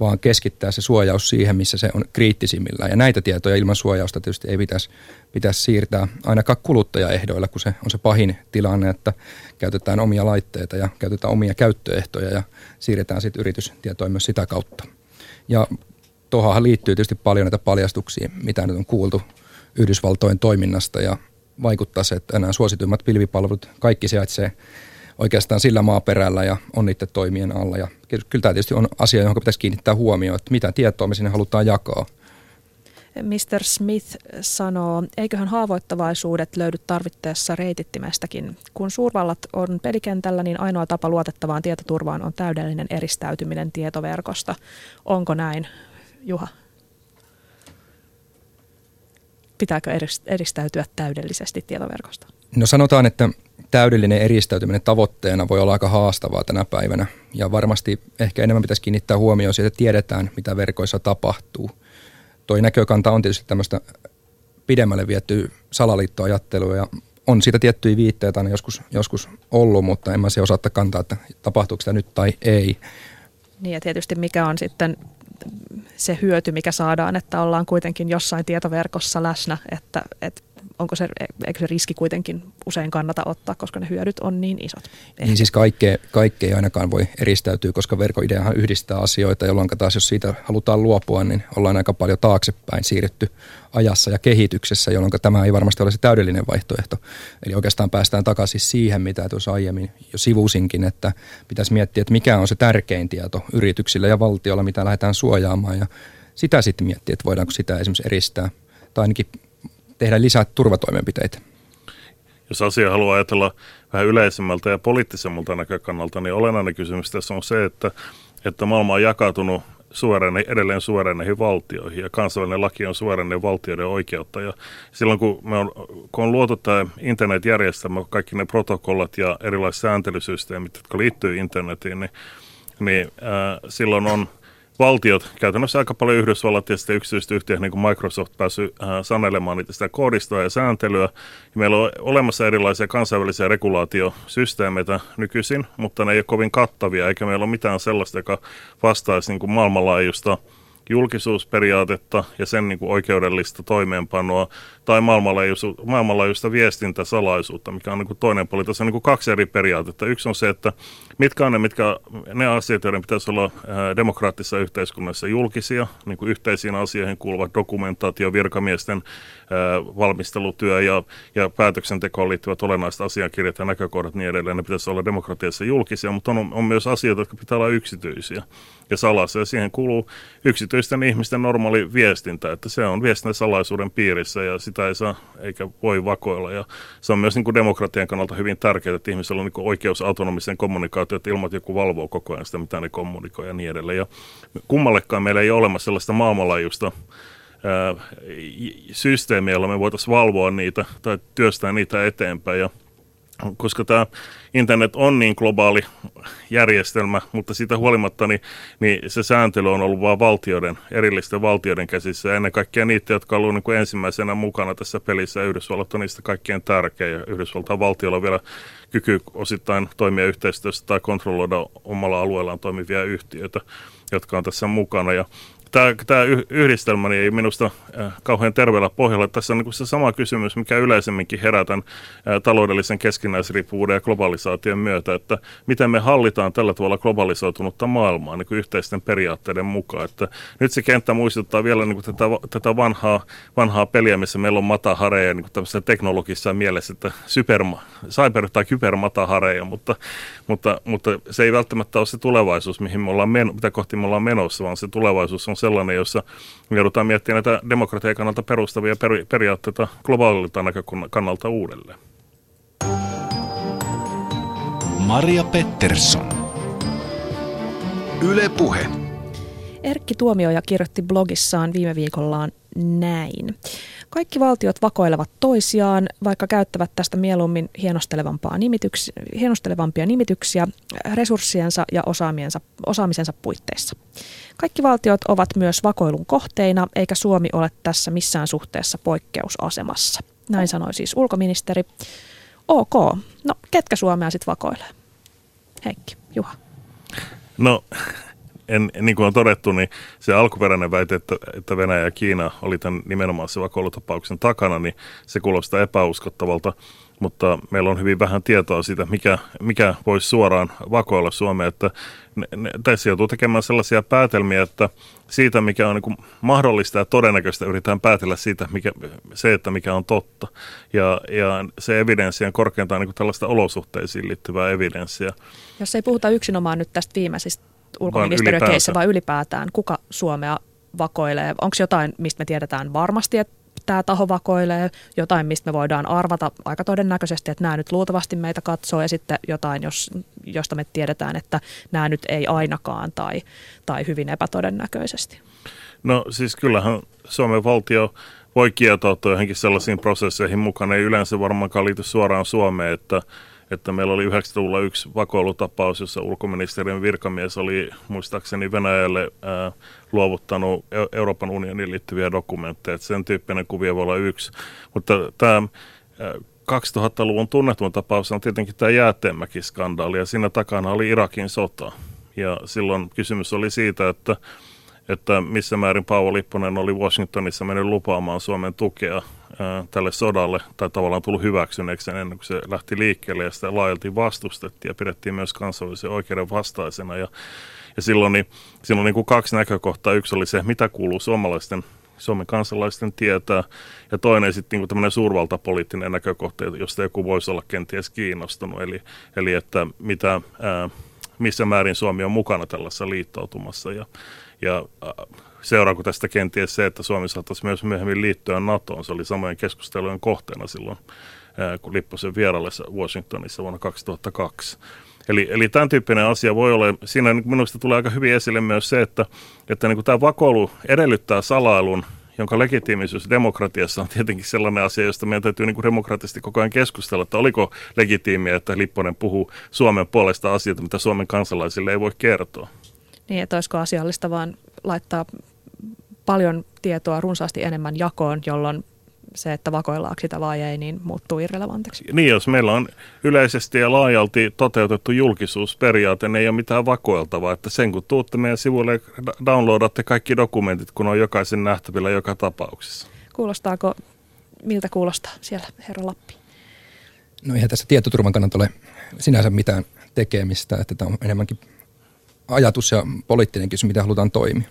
S3: vaan keskittää se suojaus siihen, missä se on kriittisimmillään. Ja näitä tietoja ilman suojausta tietysti ei pitäisi, pitäisi siirtää ainakaan kuluttajaehdoilla, kun se on se pahin tilanne, että käytetään omia laitteita ja käytetään omia käyttöehtoja ja siirretään sitten yritystietoja myös sitä kautta. Ja tuohon liittyy tietysti paljon näitä paljastuksia, mitä nyt on kuultu Yhdysvaltojen toiminnasta ja vaikuttaa se, että nämä suosituimmat pilvipalvelut kaikki sijaitsee oikeastaan sillä maaperällä ja on niiden toimien alla. Ja kyllä tämä tietysti on asia, johon pitäisi kiinnittää huomioon, että mitä tietoa me sinne halutaan jakaa.
S2: Mr. Smith sanoo, eiköhän haavoittavaisuudet löydy tarvittaessa reitittimestäkin. Kun suurvallat on pelikentällä, niin ainoa tapa luotettavaan tietoturvaan on täydellinen eristäytyminen tietoverkosta. Onko näin, Juha? Pitääkö eristäytyä täydellisesti tietoverkosta?
S3: No sanotaan, että täydellinen eristäytyminen tavoitteena voi olla aika haastavaa tänä päivänä. Ja varmasti ehkä enemmän pitäisi kiinnittää huomioon siihen, että tiedetään, mitä verkoissa tapahtuu. Toi näkökanta on tietysti tämmöistä pidemmälle viettyä salaliittoajattelua ja on siitä tiettyjä viitteitä aina joskus, joskus ollut, mutta en mä se osaa kantaa, että tapahtuuko sitä nyt tai ei.
S2: Niin ja tietysti mikä on sitten se hyöty, mikä saadaan, että ollaan kuitenkin jossain tietoverkossa läsnä, että, että onko se, eikö se riski kuitenkin usein kannata ottaa, koska ne hyödyt on niin isot?
S3: Ehkä. Niin siis kaikkea, kaikkea ei ainakaan voi eristäytyä, koska verkoideahan yhdistää asioita, jolloin taas jos siitä halutaan luopua, niin ollaan aika paljon taaksepäin siirrytty ajassa ja kehityksessä, jolloin tämä ei varmasti ole se täydellinen vaihtoehto. Eli oikeastaan päästään takaisin siihen, mitä tuossa aiemmin jo sivusinkin, että pitäisi miettiä, että mikä on se tärkein tieto yrityksille ja valtiolla, mitä lähdetään suojaamaan ja sitä sitten miettiä, että voidaanko sitä esimerkiksi eristää tai ainakin tehdä lisää turvatoimenpiteitä.
S4: Jos asia haluaa ajatella vähän yleisemmältä ja poliittisemmalta näkökannalta, niin olennainen kysymys tässä on se, että, että maailma on jakautunut suorane, edelleen suorenneihin valtioihin ja kansainvälinen laki on suorenne valtioiden oikeutta. Ja silloin kun, me on, kun on luotu tämä internetjärjestelmä, kaikki ne protokollat ja erilaiset sääntelysysteemit, jotka liittyy internetiin, niin, niin ää, silloin on valtiot, käytännössä aika paljon Yhdysvallat ja sitten yksityiset yhtiöt, niin kuin Microsoft, päässyt äh, sanelemaan niitä sitä koodistoa ja sääntelyä. Ja meillä on olemassa erilaisia kansainvälisiä regulaatiosysteemeitä nykyisin, mutta ne ei ole kovin kattavia, eikä meillä ole mitään sellaista, joka vastaisi niin kuin maailmanlaajuista julkisuusperiaatetta ja sen niin kuin oikeudellista toimeenpanoa tai maailmanlaajuista, maailmanlaajuista viestintäsalaisuutta, mikä on niin kuin toinen puoli. Tässä on niin kuin kaksi eri periaatetta. Yksi on se, että mitkä on ne, mitkä, ne asiat, joiden pitäisi olla demokraattisessa yhteiskunnassa julkisia, niin kuin yhteisiin asioihin kuuluvat dokumentaatio, virkamiesten valmistelutyö ja, ja päätöksentekoon liittyvät olennaiset asiakirjat ja näkökohdat niin edelleen. Ne pitäisi olla demokratiassa julkisia, mutta on, on myös asioita, jotka pitää olla yksityisiä ja salassa. Ja siihen kuuluu yksityisten ihmisten normaali viestintä, että se on viestintäsalaisuuden piirissä ja sitä ei saa eikä voi vakoilla. Ja se on myös niin kuin demokratian kannalta hyvin tärkeää, että ihmisellä on niin oikeus autonomiseen kommunikaatioon, että ilman, että joku valvoo koko ajan sitä, mitä ne kommunikoi ja niin edelleen. Ja kummallekaan meillä ei ole olemassa sellaista maailmanlaajuista systeemiä, jolla me voitaisiin valvoa niitä tai työstää niitä eteenpäin. Ja koska tämä internet on niin globaali järjestelmä, mutta siitä huolimatta niin, niin se sääntely on ollut vain valtioiden, erillisten valtioiden käsissä. Ja ennen kaikkea niitä, jotka ollut niin kuin ensimmäisenä mukana tässä pelissä. Yhdysvallat on niistä kaikkein tärkein. Ja Yhdysvaltain valtiolla on vielä kyky osittain toimia yhteistyössä tai kontrolloida omalla alueellaan toimivia yhtiöitä, jotka on tässä mukana. Ja tämä, tämä yhdistelmä niin ei minusta kauhean terveellä pohjalla. Tässä on niin se sama kysymys, mikä yleisemminkin herätän taloudellisen keskinäisriippuvuuden ja globalisaation myötä, että miten me hallitaan tällä tavalla globalisoitunutta maailmaa niin kuin yhteisten periaatteiden mukaan. Että nyt se kenttä muistuttaa vielä niin kuin tätä, tätä vanhaa, vanhaa peliä, missä meillä on matahareja niin tämmöisessä teknologisessa mielessä, että super, cyber- tai kybermatahareja, mutta, mutta, mutta se ei välttämättä ole se tulevaisuus, mihin me ollaan men- mitä kohti me ollaan menossa, vaan se tulevaisuus on sellainen, jossa me joudutaan miettimään näitä demokratian kannalta perustavia peri- periaatteita globaalilta näkökannalta uudelleen.
S1: Maria Pettersson. Yle Puhe.
S2: Erkki Tuomioja kirjoitti blogissaan viime viikollaan näin. Kaikki valtiot vakoilevat toisiaan, vaikka käyttävät tästä mieluummin hienostelevampaa nimityks, hienostelevampia nimityksiä resurssiensa ja osaamiensa, osaamisensa puitteissa. Kaikki valtiot ovat myös vakoilun kohteina, eikä Suomi ole tässä missään suhteessa poikkeusasemassa. Näin sanoi siis ulkoministeri. Ok, no ketkä Suomea sitten vakoilee? Heikki, Juha.
S4: No en, niin kuin on todettu, niin se alkuperäinen väite, että, että Venäjä ja Kiina oli tämän nimenomaan se vakoilutapauksen takana, niin se kuulostaa epäuskottavalta, mutta meillä on hyvin vähän tietoa siitä, mikä, mikä voisi suoraan vakoilla Suomeen, että ne, ne, tässä joutuu tekemään sellaisia päätelmiä, että siitä, mikä on niin mahdollista ja todennäköistä, yritetään päätellä siitä, mikä, se, että mikä on totta. Ja, ja se evidenssi on korkeintaan niin tällaista olosuhteisiin liittyvää evidenssiä.
S2: Jos ei puhuta yksinomaan nyt tästä viimeisestä ulkoministeriökeissä, vaan ylipäätään, kuka Suomea vakoilee? Onko jotain, mistä me tiedetään varmasti, että tämä taho vakoilee, jotain, mistä me voidaan arvata aika todennäköisesti, että nämä nyt luultavasti meitä katsoo, ja sitten jotain, jos, josta me tiedetään, että nämä nyt ei ainakaan tai, tai hyvin epätodennäköisesti.
S4: No siis kyllähän Suomen valtio voi kietoutua johonkin sellaisiin prosesseihin. Mukaan, ei yleensä varmaankaan liity suoraan Suomeen, että että meillä oli 90-luvulla yksi vakoilutapaus, jossa ulkoministeriön virkamies oli muistaakseni Venäjälle ää, luovuttanut Euroopan unioniin liittyviä dokumentteja. Sen tyyppinen kuvio voi olla yksi. Mutta tämä 2000-luvun tunnetuin tapaus on tietenkin tämä Jäätemäki-skandaali, ja siinä takana oli Irakin sota. Ja silloin kysymys oli siitä, että että missä määrin Paavo Lipponen oli Washingtonissa mennyt lupaamaan Suomen tukea tälle sodalle, tai tavallaan tullut hyväksyneeksi ennen kuin se lähti liikkeelle, ja sitä laajalti vastustettiin ja pidettiin myös kansainvälisen oikeuden vastaisena. Ja, ja silloin, niin, silloin niin kuin kaksi näkökohtaa. Yksi oli se, mitä kuuluu suomalaisten Suomen kansalaisten tietää, ja toinen sitten niin tämmöinen suurvaltapoliittinen näkökohta, josta joku voisi olla kenties kiinnostunut, eli, eli että mitä, ää, missä määrin Suomi on mukana tällaisessa liittoutumassa, ja, ja seuraako tästä kenties se, että Suomi saattaisi myös myöhemmin liittyä NATOon. Se oli samojen keskustelujen kohteena silloin, kun Lipposen vieraillessa Washingtonissa vuonna 2002. Eli, eli tämän tyyppinen asia voi olla, siinä minusta tulee aika hyvin esille myös se, että, että niin kuin tämä vakoilu edellyttää salailun, jonka legitiimisyys demokratiassa on tietenkin sellainen asia, josta meidän täytyy niin demokraattisesti koko ajan keskustella, että oliko legitiimiä, että Lipponen puhuu Suomen puolesta asioita, mitä Suomen kansalaisille ei voi kertoa.
S2: Niin, että olisiko asiallista vaan laittaa paljon tietoa runsaasti enemmän jakoon, jolloin se, että vakoillaanko sitä vai ei, niin muuttuu irrelevantiksi.
S4: Niin, jos meillä on yleisesti ja laajalti toteutettu julkisuusperiaate, niin ei ole mitään vakoiltavaa. Että sen kun tuutte meidän sivuille ja downloadatte kaikki dokumentit, kun on jokaisen nähtävillä joka tapauksessa.
S2: Kuulostaako, miltä kuulostaa siellä herra Lappi?
S3: No eihän tässä tietoturvan kannalta ole sinänsä mitään tekemistä, että tämä on enemmänkin ajatus ja poliittinen kysymys, mitä halutaan toimia.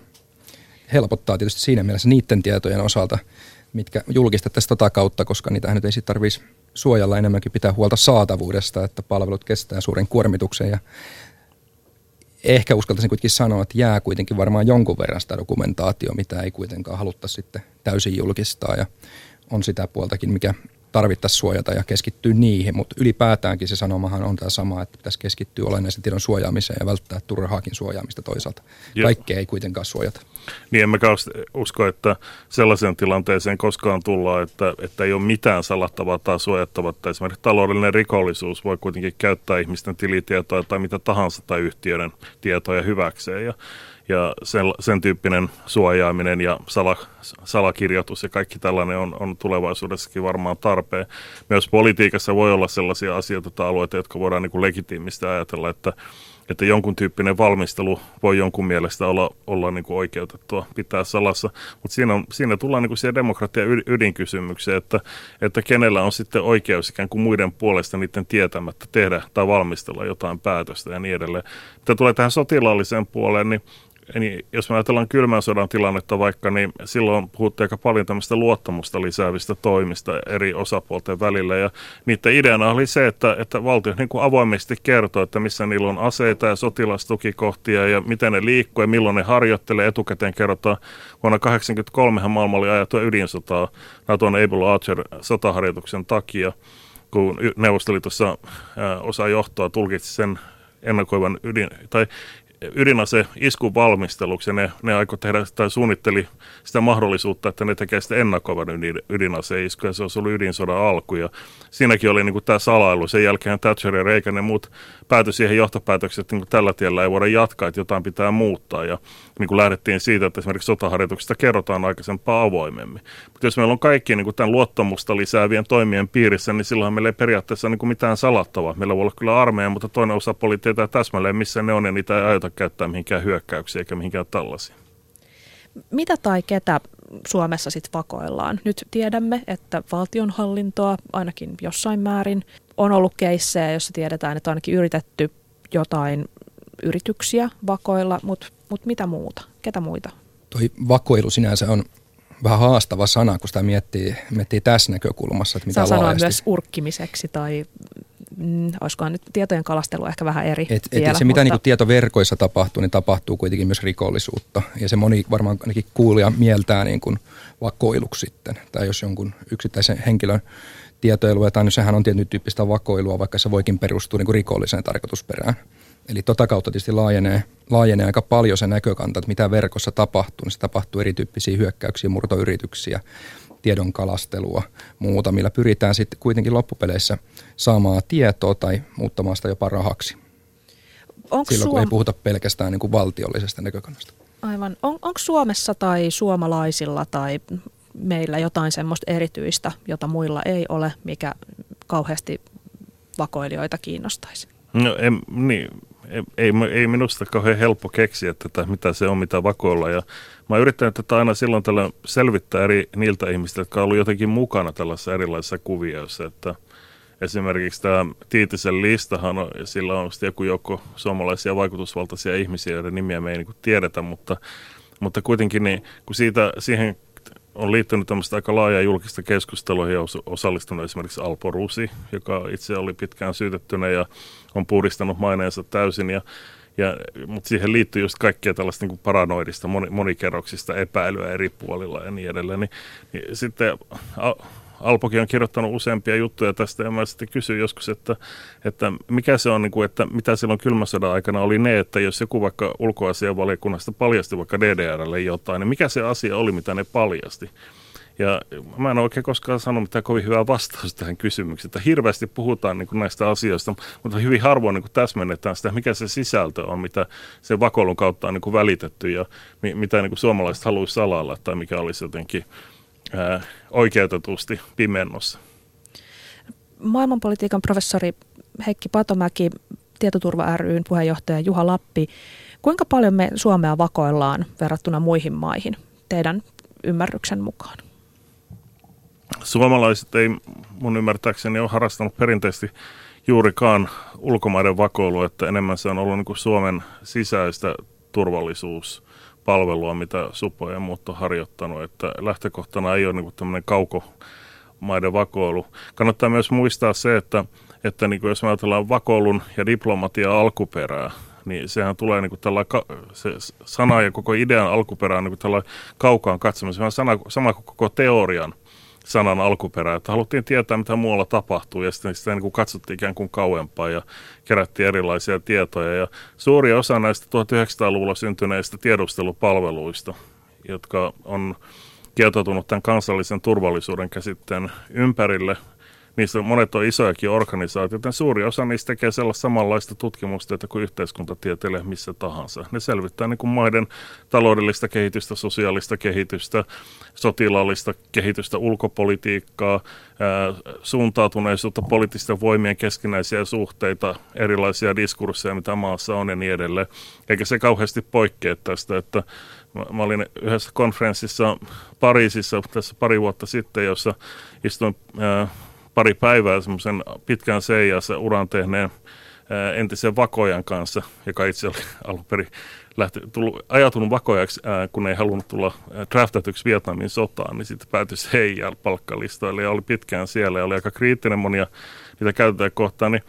S3: Helpottaa tietysti siinä mielessä niiden tietojen osalta, mitkä julkistettaisiin tota kautta, koska niitä nyt ei sitten tarvitsisi suojella. Enemmänkin pitää huolta saatavuudesta, että palvelut kestää suuren kuormituksen. Ja ehkä uskaltaisin kuitenkin sanoa, että jää kuitenkin varmaan jonkun verran sitä dokumentaatio, mitä ei kuitenkaan haluttaisi sitten täysin julkistaa. Ja on sitä puoltakin, mikä tarvittaisiin suojata ja keskittyä niihin, mutta ylipäätäänkin se sanomahan on tämä sama, että pitäisi keskittyä olennaisen tiedon suojaamiseen ja välttää turhaakin suojaamista toisaalta. Kaikkea ei kuitenkaan suojata.
S4: Niin emme usko, että sellaiseen tilanteeseen koskaan tullaan, että, että ei ole mitään salattavaa tai suojattavaa. Esimerkiksi taloudellinen rikollisuus voi kuitenkin käyttää ihmisten tilitietoja tai mitä tahansa tai yhtiöiden tietoja hyväkseen. Ja ja sen, sen tyyppinen suojaaminen ja sala, salakirjoitus ja kaikki tällainen on, on tulevaisuudessakin varmaan tarpeen. Myös politiikassa voi olla sellaisia asioita tai alueita, jotka voidaan niin kuin legitiimisti ajatella, että että jonkun tyyppinen valmistelu voi jonkun mielestä olla, olla niin kuin oikeutettua pitää salassa, mutta siinä, siinä tullaan niin kuin siihen demokratian ydinkysymykseen, että, että kenellä on sitten oikeus ikään kuin muiden puolesta niiden tietämättä tehdä tai valmistella jotain päätöstä ja niin edelleen. Mitä tulee tähän sotilaalliseen puoleen, niin niin jos me ajatellaan kylmän sodan tilannetta vaikka, niin silloin puhuttiin aika paljon tämmöistä luottamusta lisäävistä toimista eri osapuolten välillä. Ja niiden ideana oli se, että, että valtio niin kuin avoimesti kertoo, että missä niillä on aseita ja sotilastukikohtia ja miten ne liikkuu ja milloin ne harjoittelee. Etukäteen kerrotaan, vuonna 1983 maailma oli ajatua ydinsotaa Naton Able Archer sotaharjoituksen takia kun Neuvostoliitossa osa johtoa tulkitsi sen ennakoivan ydin, tai ydinase iskun valmisteluksi ja ne, ne aikoi tehdä tai suunnitteli sitä mahdollisuutta, että ne tekee sitä ennakoivan ydin, ydinaseen isku ja se olisi ollut ydinsodan alku ja siinäkin oli niin kuin tämä salailu. Sen jälkeen Thatcher ja Reagan ja muut päätyi siihen johtopäätökseen, että niin kuin tällä tiellä ei voida jatkaa, että jotain pitää muuttaa ja niin kuin lähdettiin siitä, että esimerkiksi sotaharjoituksista kerrotaan aikaisempaa avoimemmin. Mutta jos meillä on kaikki niin kuin tämän luottamusta lisäävien toimien piirissä, niin silloin meillä ei periaatteessa niin kuin mitään salattavaa. Meillä voi olla kyllä armeija, mutta toinen osapuoli tietää täsmälleen, missä ne on ja niitä ei käyttää mihinkään hyökkäyksiä eikä mihinkään tällaisia.
S2: Mitä tai ketä Suomessa sitten vakoillaan? Nyt tiedämme, että valtionhallintoa ainakin jossain määrin on ollut keissejä, jossa tiedetään, että on ainakin yritetty jotain yrityksiä vakoilla, mutta mut mitä muuta? Ketä muita?
S3: Toi vakoilu sinänsä on vähän haastava sana, kun sitä miettii, miettii tässä näkökulmassa. Että mitä
S2: Saa sanoa myös urkkimiseksi tai mm, olisikohan nyt tietojen kalastelu ehkä vähän eri
S3: et,
S2: vielä,
S3: et se, mitä mutta... niin tietoverkoissa tapahtuu, niin tapahtuu kuitenkin myös rikollisuutta. Ja se moni varmaan ainakin kuulija mieltää niin kuin vakoiluksi sitten. Tai jos jonkun yksittäisen henkilön tietoja luetaan, niin sehän on tietyn tyyppistä vakoilua, vaikka se voikin perustua niin kuin rikolliseen tarkoitusperään. Eli tota kautta tietysti laajenee, laajenee aika paljon se näkökanta, että mitä verkossa tapahtuu. Niin se tapahtuu erityyppisiä hyökkäyksiä, murtoyrityksiä, tiedon kalastelua, muuta, millä pyritään sitten kuitenkin loppupeleissä saamaan tietoa tai muuttamaan sitä jopa rahaksi. Onks Silloin Suom... kun ei puhuta pelkästään niin kuin valtiollisesta näkökannasta.
S2: Aivan. On, onko Suomessa tai suomalaisilla tai meillä jotain semmoista erityistä, jota muilla ei ole, mikä kauheasti vakoilijoita kiinnostaisi?
S4: No en, niin, ei, ei, ei minusta kauhean helppo keksiä tätä, mitä se on, mitä vakoilla. Ja mä yritän tätä aina silloin tällä selvittää eri niiltä ihmistä, jotka ovat jotenkin mukana tällaisissa erilaisissa kuvioissa. Että esimerkiksi tämä Tiitisen listahan, on, sillä on joku joukko suomalaisia vaikutusvaltaisia ihmisiä, joiden nimiä me ei niin tiedetä, mutta, mutta kuitenkin niin, kun siitä, siihen on liittynyt tämmöistä aika laajaa julkista keskustelua ja osallistunut esimerkiksi Alpo Rusi, joka itse oli pitkään syytettynä ja on puhdistanut maineensa täysin. Ja, ja, mutta siihen liittyy just kaikkea tällaista niin paranoidista, moni, monikerroksista epäilyä eri puolilla ja niin edelleen. Niin, niin sitten Alpokin on kirjoittanut useampia juttuja tästä ja mä sitten kysyin joskus, että, että mikä se on, niin kuin, että mitä silloin kylmän sodan aikana oli ne, että jos joku vaikka ulkoasianvaliokunnasta paljasti vaikka DDRlle jotain, niin mikä se asia oli, mitä ne paljasti? Ja mä en oikein koskaan sanonut mitään kovin hyvää vastausta tähän kysymykseen, että hirveästi puhutaan niin kuin näistä asioista, mutta hyvin harvoin niin kuin täsmennetään sitä, mikä se sisältö on, mitä se vakoilun kautta on niin kuin välitetty ja mi- mitä niin kuin suomalaiset haluaisi salalla tai mikä olisi jotenkin ää, oikeutetusti pimennossa.
S2: Maailmanpolitiikan professori Heikki Patomäki, Tietoturva ryn puheenjohtaja Juha Lappi. Kuinka paljon me Suomea vakoillaan verrattuna muihin maihin teidän ymmärryksen mukaan?
S4: Suomalaiset ei mun ymmärtääkseni ole harrastanut perinteisesti juurikaan ulkomaiden vakoilua, että enemmän se on ollut niin kuin Suomen sisäistä turvallisuuspalvelua, mitä Supo ja muut on harjoittanut, että lähtökohtana ei ole niin tämmöinen kaukomaiden vakoilu. Kannattaa myös muistaa se, että, että niin kuin jos me ajatellaan vakoilun ja diplomatia alkuperää, niin sehän tulee niin kuin tällä, se sana ja koko idean alkuperä on niin kuin tällä kaukaan katsomassa. Se on sana, sama kuin koko teorian sanan alkuperä, että haluttiin tietää, mitä muualla tapahtuu, ja sitten sitä niin kuin katsottiin ikään kuin kauempaa ja kerättiin erilaisia tietoja. Ja suuri osa näistä 1900-luvulla syntyneistä tiedustelupalveluista, jotka on kietoutunut tämän kansallisen turvallisuuden käsitteen ympärille – niistä monet on isojakin organisaatioita. Suuri osa niistä tekee sellaista samanlaista tutkimustyötä kuin yhteiskuntatieteilijä missä tahansa. Ne selvittää niin kuin maiden taloudellista kehitystä, sosiaalista kehitystä, sotilaallista kehitystä, ulkopolitiikkaa, suuntautuneisuutta, poliittisten voimien keskinäisiä suhteita, erilaisia diskursseja, mitä maassa on ja niin edelleen. Eikä se kauheasti poikkea tästä, että Mä olin yhdessä konferenssissa Pariisissa tässä pari vuotta sitten, jossa istuin pari päivää semmoisen pitkän seijassa uran tehneen entisen vakojan kanssa, joka itse oli [laughs] alun perin lähti, tullut, ajatunut vakojaksi, ää, kun ei halunnut tulla draftatuksi Vietnamin sotaan, niin sitten päätyi Seijal palkkalistoille ja oli pitkään siellä ja oli aika kriittinen monia niitä käytetään kohtaan, niin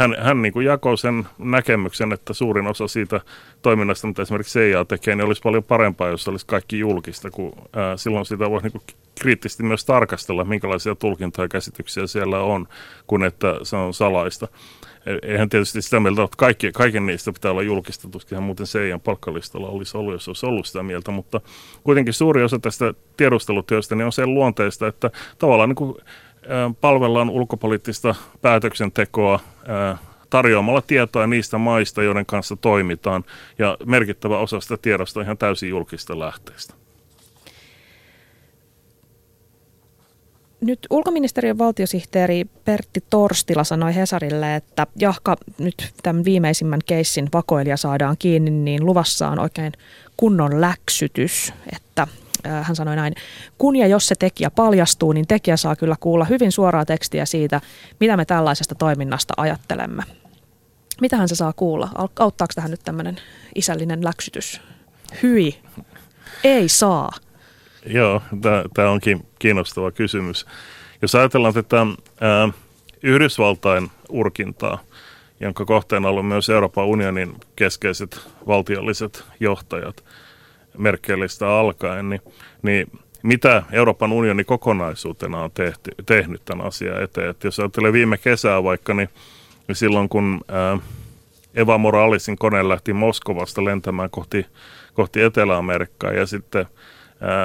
S4: hän, hän niin kuin jakoi sen näkemyksen, että suurin osa siitä toiminnasta, mitä esimerkiksi CIA tekee, niin olisi paljon parempaa, jos olisi kaikki julkista, kun ää, silloin sitä voi niin kuin kriittisesti myös tarkastella, minkälaisia tulkintoja ja käsityksiä siellä on, kun että se on salaista. E, eihän tietysti sitä mieltä, että kaikki, kaiken niistä pitää olla julkista, tuskinhan muuten CIAn palkkalistalla olisi ollut, jos olisi ollut sitä mieltä, mutta kuitenkin suuri osa tästä tiedustelutyöstä niin on sen luonteista, että tavallaan niin kuin, palvellaan ulkopoliittista päätöksentekoa tarjoamalla tietoa niistä maista, joiden kanssa toimitaan, ja merkittävä osa sitä tiedosta on ihan täysin julkista lähteistä.
S2: Nyt ulkoministeriön valtiosihteeri Pertti Torstila sanoi Hesarille, että jahka nyt tämän viimeisimmän keissin vakoilija saadaan kiinni, niin luvassa on oikein kunnon läksytys, että hän sanoi näin, kun ja jos se tekijä paljastuu, niin tekijä saa kyllä kuulla hyvin suoraa tekstiä siitä, mitä me tällaisesta toiminnasta ajattelemme. Mitähän se saa kuulla? Auttaako tähän nyt tämmöinen isällinen läksytys? Hyi, ei saa.
S4: Joo, tämä onkin kiinnostava kysymys. Jos ajatellaan tätä ää, Yhdysvaltain urkintaa, jonka kohteena on myös Euroopan unionin keskeiset valtiolliset johtajat Merkelistä alkaen, niin, niin mitä Euroopan unioni kokonaisuutena on tehty, tehnyt tämän asian eteen. Et jos ajattelee viime kesää vaikka, niin, niin silloin kun ää, Eva Moralisin kone lähti Moskovasta lentämään kohti, kohti Etelä-Amerikkaa ja sitten –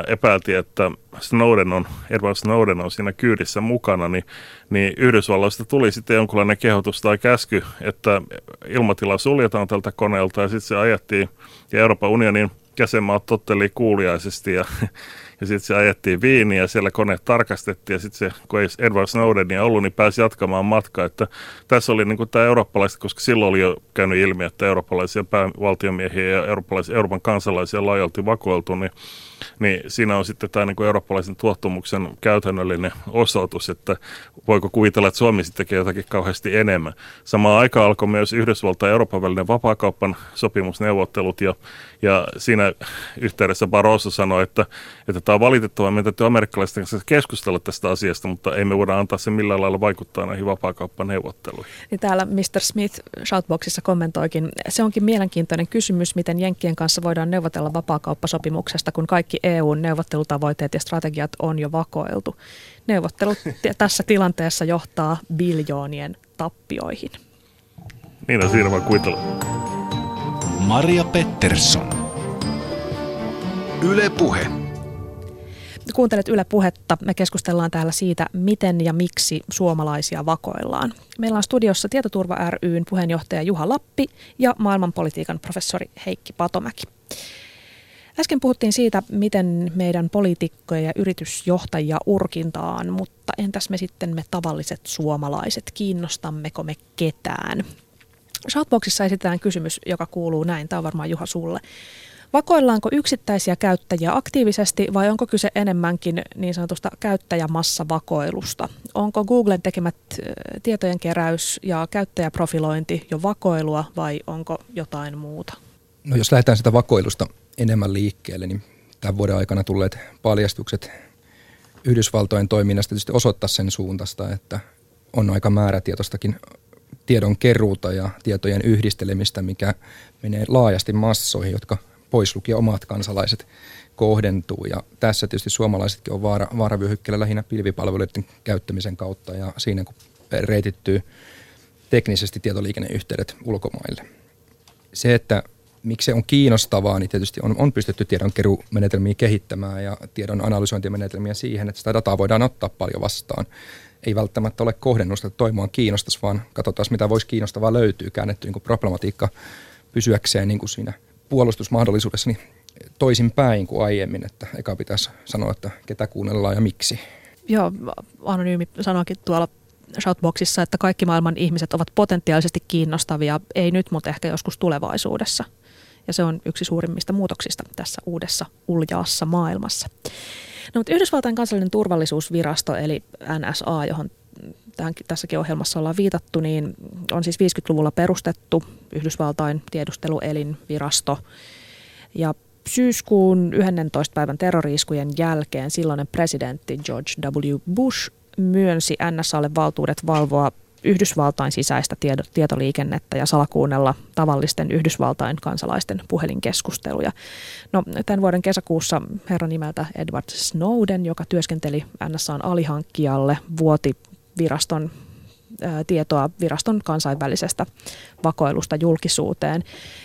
S4: epäiltiin, että Snowden on, Edward Snowden on siinä kyydissä mukana, niin, niin Yhdysvalloista tuli sitten jonkunlainen kehotus tai käsky, että ilmatila suljetaan tältä koneelta ja sitten se ajettiin ja Euroopan unionin jäsenmaat totteli kuuliaisesti ja [laughs] ja sitten se ajettiin viiniä ja siellä kone tarkastettiin ja sitten se, kun ei Edward Snowdenia ollut, niin pääsi jatkamaan matkaa. Että tässä oli niin tämä eurooppalaista, koska silloin oli jo käynyt ilmi, että eurooppalaisia päävaltiomiehiä ja eurooppalaisia, Euroopan kansalaisia laajalti vakoiltu, niin niin siinä on sitten tämä niin kuin eurooppalaisen tuottumuksen käytännöllinen osoitus, että voiko kuvitella, että Suomi sitten tekee jotakin kauheasti enemmän. Samaan aikaan alkoi myös Yhdysvaltain ja Euroopan välinen vapaakauppan sopimusneuvottelut ja, ja siinä yhteydessä Barroso sanoi, että, että tämä on valitettavaa, meidän täytyy amerikkalaisten kanssa keskustella tästä asiasta, mutta ei me voida antaa sen millään lailla vaikuttaa näihin vapaakauppaneuvotteluihin.
S2: Niin täällä Mr. Smith Shoutboxissa kommentoikin, se onkin mielenkiintoinen kysymys, miten Jenkkien kanssa voidaan neuvotella vapaakauppasopimuksesta, kun kaikki EUn neuvottelutavoitteet ja strategiat on jo vakoiltu. Neuvottelut tässä tilanteessa johtaa biljoonien tappioihin.
S4: Niin on siinä vaan kuitella.
S1: Maria Pettersson. Yle Puhe.
S2: Kuuntelet Yle Puhetta. Me keskustellaan täällä siitä, miten ja miksi suomalaisia vakoillaan. Meillä on studiossa Tietoturva ryn puheenjohtaja Juha Lappi ja maailmanpolitiikan professori Heikki Patomäki. Äsken puhuttiin siitä, miten meidän poliitikkoja ja yritysjohtajia urkintaan, mutta entäs me sitten me tavalliset suomalaiset, kiinnostammeko me ketään? Shoutboxissa esitetään kysymys, joka kuuluu näin, tämä on varmaan Juha sulle. Vakoillaanko yksittäisiä käyttäjiä aktiivisesti vai onko kyse enemmänkin niin sanotusta käyttäjämassavakoilusta? Onko Googlen tekemät tietojen keräys ja käyttäjäprofilointi jo vakoilua vai onko jotain muuta?
S3: No jos lähdetään sitä vakoilusta enemmän liikkeelle, niin tämän vuoden aikana tulleet paljastukset Yhdysvaltojen toiminnasta tietysti osoittaa sen suuntaista, että on aika määrätietoistakin tiedon keruuta ja tietojen yhdistelemistä, mikä menee laajasti massoihin, jotka pois lukien omat kansalaiset kohdentuu. Ja tässä tietysti suomalaisetkin on vaara, vaaravyöhykkeellä lähinnä pilvipalveluiden käyttämisen kautta ja siinä kun reitittyy teknisesti tietoliikenneyhteydet ulkomaille. Se, että miksi se on kiinnostavaa, niin tietysti on, on pystytty tiedonkeruumenetelmiä kehittämään ja tiedon analysointimenetelmiä siihen, että sitä dataa voidaan ottaa paljon vastaan. Ei välttämättä ole kohdennusta, että toimoa kiinnostaisi, vaan katsotaan, mitä voisi kiinnostavaa löytyy, käännetty niin problematiikka pysyäkseen niin kuin siinä puolustusmahdollisuudessa niin toisin päin kuin aiemmin, että eka pitäisi sanoa, että ketä kuunnellaan ja miksi.
S2: Joo, Anonyymi sanoikin tuolla Shoutboxissa, että kaikki maailman ihmiset ovat potentiaalisesti kiinnostavia, ei nyt, mutta ehkä joskus tulevaisuudessa. Ja se on yksi suurimmista muutoksista tässä uudessa uljaassa maailmassa. No, mutta Yhdysvaltain kansallinen turvallisuusvirasto, eli NSA, johon tähän, tässäkin ohjelmassa ollaan viitattu, niin on siis 50-luvulla perustettu Yhdysvaltain tiedusteluelinvirasto. Ja syyskuun 11. päivän terroriiskujen jälkeen silloinen presidentti George W. Bush myönsi NSAlle valtuudet valvoa Yhdysvaltain sisäistä tietoliikennettä ja salakuunnella tavallisten Yhdysvaltain kansalaisten puhelinkeskusteluja. No, tämän vuoden kesäkuussa herran nimeltä Edward Snowden, joka työskenteli NSAn alihankkijalle, vuoti viraston tietoa viraston kansainvälisestä vakoilusta julkisuuteen.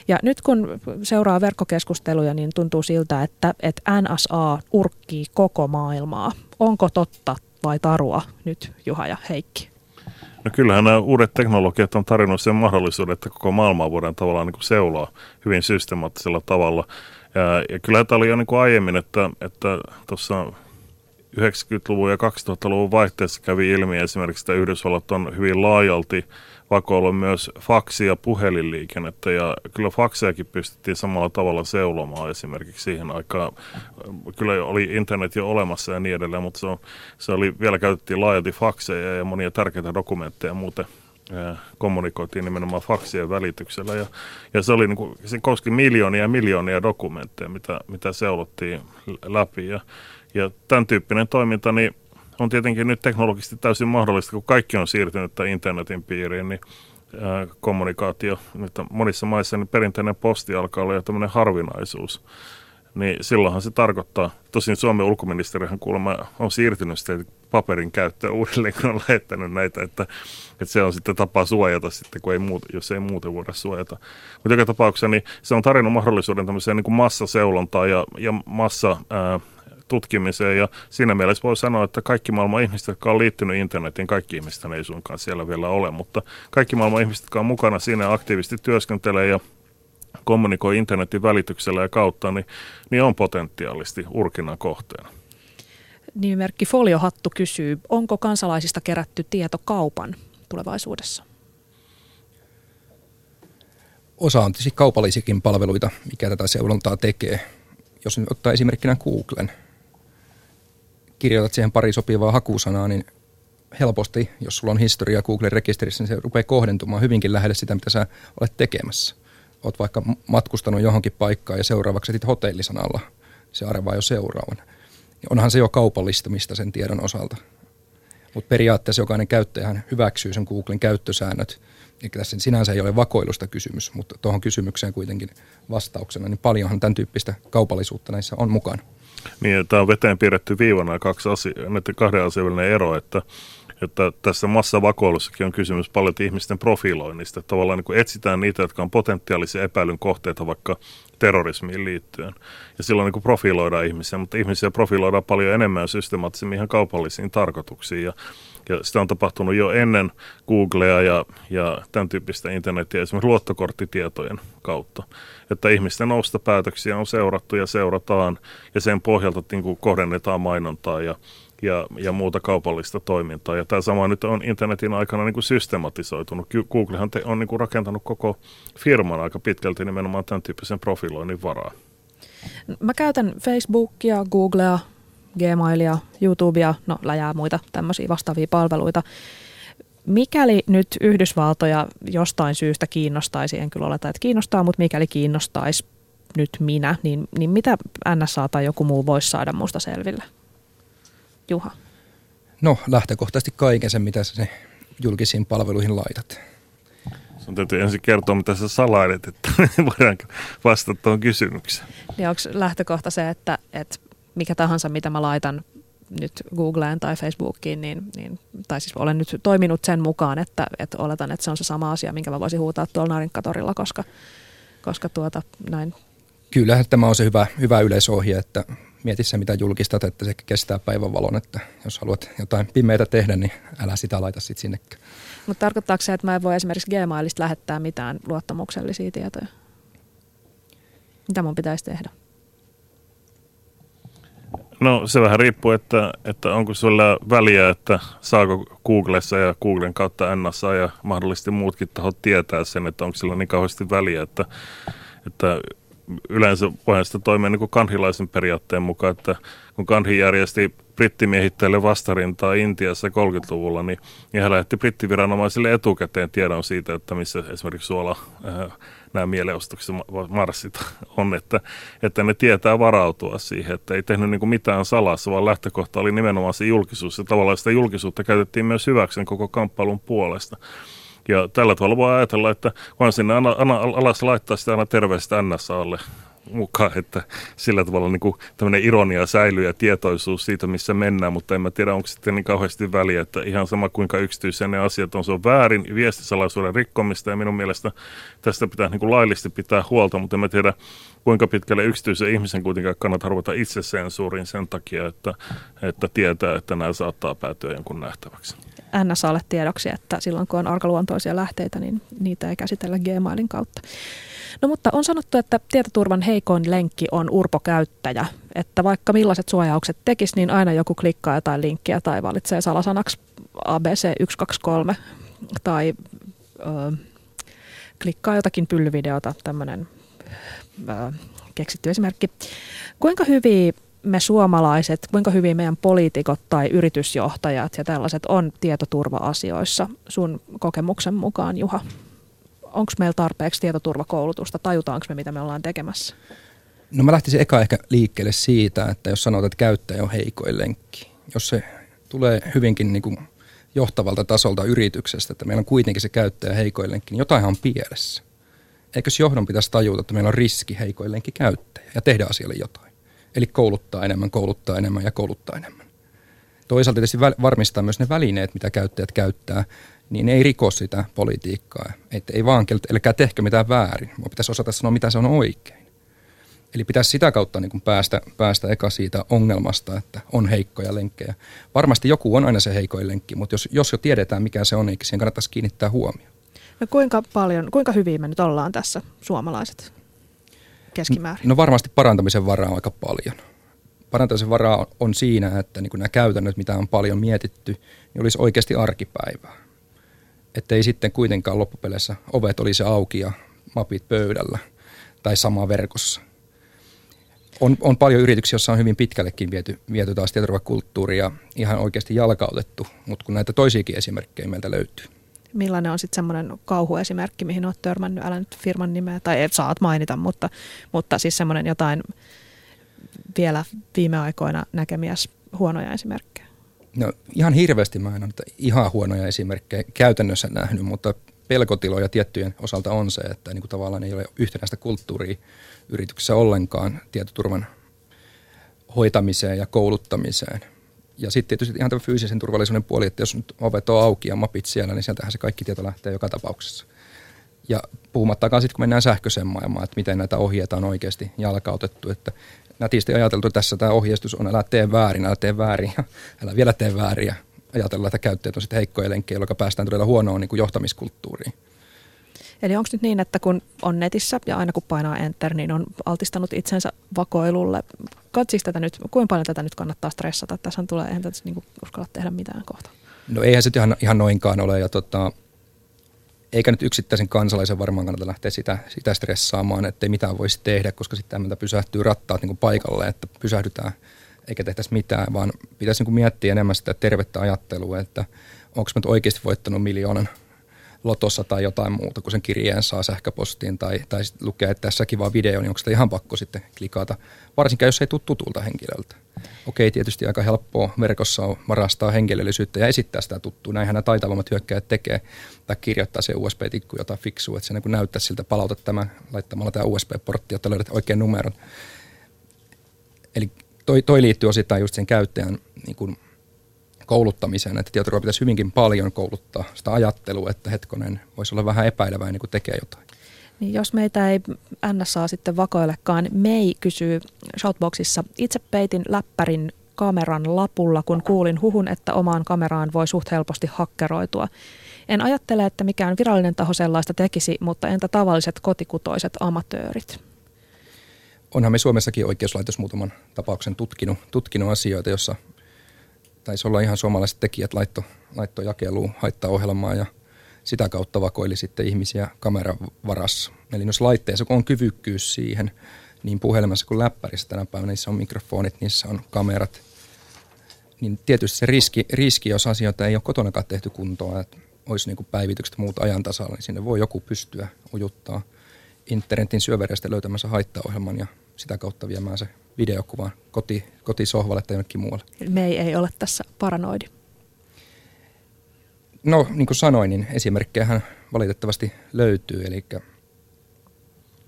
S2: Ja nyt kun seuraa verkkokeskusteluja, niin tuntuu siltä, että, että NSA urkkii koko maailmaa. Onko totta vai tarua nyt Juha ja Heikki?
S4: No kyllähän nämä uudet teknologiat on tarjonnut sen mahdollisuuden, että koko maailmaa voidaan tavallaan niin kuin seuloa hyvin systemaattisella tavalla. Ja, ja kyllä tämä oli jo niin kuin aiemmin, että, että tuossa 90-luvun ja 2000-luvun vaihteessa kävi ilmi esimerkiksi, että Yhdysvallat on hyvin laajalti vakoillut myös faksi- ja puhelinliikennettä ja kyllä faksejakin pystyttiin samalla tavalla seulomaan esimerkiksi siihen aikaan. Kyllä oli internet jo olemassa ja niin edelleen, mutta se, on, se oli, vielä käytettiin laajalti fakseja ja monia tärkeitä dokumentteja muuten kommunikoitiin nimenomaan faksien välityksellä. Ja, ja se, oli niin kuin, se koski miljoonia ja miljoonia dokumentteja, mitä, mitä seulottiin läpi. Ja, ja tämän tyyppinen toiminta niin on tietenkin nyt teknologisesti täysin mahdollista, kun kaikki on siirtynyt tämän internetin piiriin, niin kommunikaatio, nyt monissa maissa niin perinteinen posti alkaa olla jo tämmöinen harvinaisuus. Niin silloinhan se tarkoittaa, tosin Suomen ulkoministerihän kuulemma on siirtynyt sitten paperin käyttöön uudelleen, kun on lähettänyt näitä, että, että se on sitten tapa suojata sitten, kun ei muut, jos ei muuten voida suojata. Mutta joka tapauksessa niin se on tarjonnut mahdollisuuden tämmöiseen niin kuin massaseulontaan ja, ja massa ää, tutkimiseen ja siinä mielessä voi sanoa, että kaikki maailman ihmiset, jotka on liittynyt internetiin, kaikki ihmiset ei suinkaan siellä vielä ole, mutta kaikki maailman ihmiset, jotka on mukana siinä aktiivisesti työskentelee ja kommunikoi internetin välityksellä ja kautta, niin, niin on potentiaalisesti urkinnan kohteena.
S2: Nimimerkki Foliohattu kysyy, onko kansalaisista kerätty tieto kaupan tulevaisuudessa?
S3: Osa on tietysti kaupallisikin palveluita, mikä tätä seulontaa tekee. Jos nyt ottaa esimerkkinä Googlen, kirjoitat siihen pari sopivaa hakusanaa, niin helposti, jos sulla on historia Google-rekisterissä, niin se rupeaa kohdentumaan hyvinkin lähelle sitä, mitä sä olet tekemässä. Oot vaikka matkustanut johonkin paikkaan ja seuraavaksi etit hotellisanalla, se arvaa jo seuraavan. Onhan se jo kaupallistamista sen tiedon osalta. Mutta periaatteessa jokainen käyttäjähän hyväksyy sen Googlen käyttösäännöt. Eli tässä sinänsä ei ole vakoilusta kysymys, mutta tuohon kysymykseen kuitenkin vastauksena, niin paljonhan tämän tyyppistä kaupallisuutta näissä on mukana.
S4: Niin, tämä on veteen piirretty viivana kaksi asia, kahden asian ero, että että tässä massavakoilussakin on kysymys paljon ihmisten profiloinnista. Tavallaan niin kuin etsitään niitä, jotka on potentiaalisia epäilyn kohteita vaikka terrorismiin liittyen. Ja silloin niin kuin profiloidaan ihmisiä, mutta ihmisiä profiloidaan paljon enemmän systemaattisemmin ihan kaupallisiin tarkoituksiin. Ja, ja sitä on tapahtunut jo ennen Googlea ja, ja tämän tyyppistä internetiä, esimerkiksi luottokorttitietojen kautta. Että ihmisten ostopäätöksiä on seurattu ja seurataan, ja sen pohjalta niin kuin kohdennetaan mainontaa ja ja, ja muuta kaupallista toimintaa. Ja tämä sama nyt on internetin aikana niin kuin systematisoitunut. Googlehan on niin kuin rakentanut koko firman aika pitkälti nimenomaan tämän tyyppisen profiloinnin varaa.
S2: Mä käytän Facebookia, Googlea, Gmailia, YouTubea, no läjää muita tämmöisiä vastaavia palveluita. Mikäli nyt Yhdysvaltoja jostain syystä kiinnostaisi, en kyllä oleta, että kiinnostaa, mutta mikäli kiinnostaisi nyt minä, niin, niin mitä NSA tai joku muu voisi saada musta selville? Juha?
S3: No lähtökohtaisesti kaiken sen, mitä sä julkisiin palveluihin laitat.
S4: Sun täytyy ensin kertoa, mitä sä salailet, että [laughs] voidaanko vastata tuohon kysymykseen.
S2: Niin onko lähtökohta se, että, että mikä tahansa, mitä mä laitan nyt Googleen tai Facebookiin, niin, niin, tai siis olen nyt toiminut sen mukaan, että, että oletan, että se on se sama asia, minkä mä voisin huutaa tuolla Narinkatorilla, koska, koska tuota, näin.
S3: Kyllähän tämä on se hyvä, hyvä yleisohje, että mieti se, mitä julkistat, että se kestää päivänvalon, että jos haluat jotain pimeitä tehdä, niin älä sitä laita sitten sinnekään.
S2: Mutta tarkoittaako se, että mä en voi esimerkiksi Gmailista lähettää mitään luottamuksellisia tietoja? Mitä mun pitäisi tehdä?
S4: No se vähän riippuu, että, että onko sulla väliä, että saako Googlessa ja Googlen kautta NSA ja mahdollisesti muutkin tahot tietää sen, että onko sillä niin kauheasti väliä, että, että yleensä voidaan sitä toimia niin kuin kanhilaisen periaatteen mukaan, että kun kanhi järjesti brittimiehittäjille vastarintaa Intiassa 30-luvulla, niin, niin hän lähetti brittiviranomaisille etukäteen tiedon siitä, että missä esimerkiksi suola äh, nämä mielenostukset marssit [laughs] on, että, että ne tietää varautua siihen, että ei tehnyt niin mitään salassa, vaan lähtökohta oli nimenomaan se julkisuus. Ja tavallaan sitä julkisuutta käytettiin myös hyväksi koko kamppailun puolesta. Ja tällä tavalla voi ajatella, että vaan sinne ana, ana, alas laittaa sitä aina terveistä NSAlle mukaan, että sillä tavalla niin kuin tämmöinen ironia säilyy ja tietoisuus siitä, missä mennään, mutta en mä tiedä, onko sitten niin kauheasti väliä, että ihan sama kuinka yksityisiä ne asiat on, se on väärin viestisalaisuuden rikkomista ja minun mielestä tästä pitää niin kuin laillisesti pitää huolta, mutta en mä tiedä, kuinka pitkälle yksityisen ihmisen kuitenkaan kannattaa ruveta itsesensuuriin sen takia, että, että tietää, että nämä saattaa päätyä jonkun nähtäväksi.
S2: NSAlle tiedoksi, että silloin kun on arkaluontoisia lähteitä, niin niitä ei käsitellä Gmailin kautta. No mutta on sanottu, että tietoturvan heikoin lenkki on urpokäyttäjä, että vaikka millaiset suojaukset tekisi, niin aina joku klikkaa jotain linkkiä tai valitsee salasanaksi ABC123 tai ö, klikkaa jotakin pyllyvideota, tämmöinen keksitty esimerkki. Kuinka hyvin me suomalaiset, kuinka hyvin meidän poliitikot tai yritysjohtajat ja tällaiset on tietoturva-asioissa sun kokemuksen mukaan, Juha? Onko meillä tarpeeksi tietoturvakoulutusta? Tajutaanko me, mitä me ollaan tekemässä?
S3: No mä lähtisin eka ehkä liikkeelle siitä, että jos sanotaan, että käyttäjä on heikoin lenkki. Jos se tulee hyvinkin niin kuin johtavalta tasolta yrityksestä, että meillä on kuitenkin se käyttäjä heikoin lenkki, niin jotain on pielessä. Eikös johdon pitäisi tajuta, että meillä on riski heikoin lenkki käyttäjä ja tehdä asialle jotain? Eli kouluttaa enemmän, kouluttaa enemmän ja kouluttaa enemmän. Toisaalta tietysti varmistaa myös ne välineet, mitä käyttäjät käyttää, niin ei riko sitä politiikkaa. Että ei vaan, eli tehkö mitään väärin, vaan pitäisi osata sanoa, mitä se on oikein. Eli pitäisi sitä kautta niin kuin päästä, päästä eka siitä ongelmasta, että on heikkoja lenkkejä. Varmasti joku on aina se heikoin lenkki, mutta jos, jos jo tiedetään, mikä se on, niin siihen kannattaisi kiinnittää huomioon.
S2: No kuinka paljon, kuinka hyvin me nyt ollaan tässä suomalaiset? keskimäärin?
S3: No varmasti parantamisen varaa on aika paljon. Parantamisen varaa on siinä, että niin nämä käytännöt, mitä on paljon mietitty, niin olisi oikeasti arkipäivää. Että ei sitten kuitenkaan loppupeleissä ovet olisi auki ja mapit pöydällä tai sama verkossa. On, on paljon yrityksiä, joissa on hyvin pitkällekin viety, viety taas tietoturvakulttuuria ihan oikeasti jalkautettu, mutta kun näitä toisiakin esimerkkejä meiltä löytyy
S2: millainen on sitten semmoinen kauhuesimerkki, mihin olet törmännyt, älä nyt firman nimeä, tai et saat mainita, mutta, mutta siis semmoinen jotain vielä viime aikoina näkemiä huonoja esimerkkejä?
S3: No ihan hirveästi mä en ole ihan huonoja esimerkkejä käytännössä nähnyt, mutta pelkotiloja tiettyjen osalta on se, että niin kuin tavallaan ei ole yhtenäistä kulttuuria yrityksessä ollenkaan tietoturvan hoitamiseen ja kouluttamiseen – Ja sitten tietysti ihan tämä fyysisen turvallisuuden puoli, että jos nyt ovet on auki ja mapit siellä, niin sieltähän se kaikki tieto lähtee joka tapauksessa. Ja puhumattakaan sitten, kun mennään sähköiseen maailmaan, että miten näitä ohjeita on oikeasti jalkautettu, että nätisti ajateltu, tässä tämä ohjeistus on, älä tee väärin, älä tee väärin älä vielä tee väärin ja ajatella, että käyttäjät on sitten heikkoja lenkkejä, jolloin päästään todella huonoon niin kuin johtamiskulttuuriin.
S2: Eli onko nyt niin, että kun on netissä ja aina kun painaa enter, niin on altistanut itsensä vakoilulle? Katsiksi tätä nyt, kuinka paljon tätä nyt kannattaa stressata? Tässä tulee, eihän tässä niin uskalla tehdä mitään kohta.
S3: No eihän se ihan, ihan noinkaan ole ja tota, eikä nyt yksittäisen kansalaisen varmaan kannata lähteä sitä, sitä stressaamaan, ettei mitään voisi tehdä, koska sitten meiltä pysähtyy rattaat niin paikalle, että pysähdytään eikä tehtäisi mitään, vaan pitäisi niin miettiä enemmän sitä tervettä ajattelua, että onko mä oikeasti voittanut miljoonan lotossa tai jotain muuta, kun sen kirjeen saa sähköpostiin tai, tai lukee, että tässäkin vaan video, niin onko sitä ihan pakko sitten klikata, varsinkin jos ei tule tutulta henkilöltä. Okei, tietysti aika helppoa verkossa on varastaa henkilöllisyyttä ja esittää sitä tuttua. Näinhän nämä taitavammat hyökkäjät tekee tai kirjoittaa se USB-tikku jotain fiksua, että se niin näyttää siltä, palauta tämä laittamalla tämä USB-portti, jotta löydät oikean numeron. Eli toi, toi liittyy osittain just sen käyttäjän niin kuin kouluttamiseen, että tietoturva pitäisi hyvinkin paljon kouluttaa sitä ajattelua, että hetkonen voisi olla vähän epäileväinen, kun tekee jotain.
S2: Niin jos meitä ei NSA sitten vakoilekaan, Mei kysyy Shoutboxissa, itse peitin läppärin kameran lapulla, kun kuulin huhun, että omaan kameraan voi suht helposti hakkeroitua. En ajattele, että mikään virallinen taho sellaista tekisi, mutta entä tavalliset kotikutoiset amatöörit?
S3: Onhan me Suomessakin oikeuslaitos muutaman tapauksen tutkinut, tutkinut asioita, jossa taisi olla ihan suomalaiset tekijät laitto, laitto jakeluun haittaohjelmaa ja sitä kautta vakoili sitten ihmisiä kameran varassa. Eli jos laitteessa on kyvykkyys siihen, niin puhelimessa kuin läppärissä tänä päivänä niissä on mikrofonit, niissä on kamerat, niin tietysti se riski, riski jos asioita ei ole kotonakaan tehty kuntoon, että olisi niin päivitykset muut ajan tasalla, niin sinne voi joku pystyä ujuttaa internetin syövereistä löytämänsä haittaohjelman ja sitä kautta viemään se videokuvan koti, kotisohvalle tai jonnekin muualle.
S2: Me ei, ei ole tässä paranoidi.
S3: No, niin kuin sanoin, niin esimerkkejähän valitettavasti löytyy, eli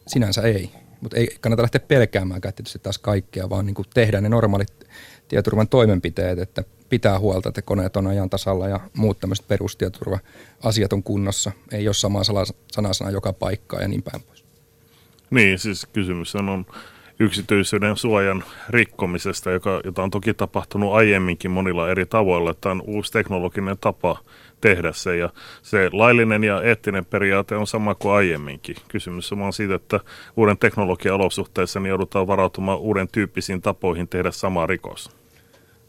S3: sinänsä ei. Mutta ei kannata lähteä pelkäämäänkään tietysti taas kaikkea, vaan niin kuin tehdään ne normaalit tietoturvan toimenpiteet, että pitää huolta, että koneet on ajan tasalla ja muut tämmöiset perustietoturva-asiat on kunnossa. Ei ole samaa sanasana joka paikkaa ja niin päin pois.
S4: Niin, siis kysymys on yksityisyyden suojan rikkomisesta, joka, jota on toki tapahtunut aiemminkin monilla eri tavoilla. Tämä on uusi teknologinen tapa tehdä se ja se laillinen ja eettinen periaate on sama kuin aiemminkin. Kysymys on vaan siitä, että uuden teknologian olosuhteissa niin joudutaan varautumaan uuden tyyppisiin tapoihin tehdä sama rikos.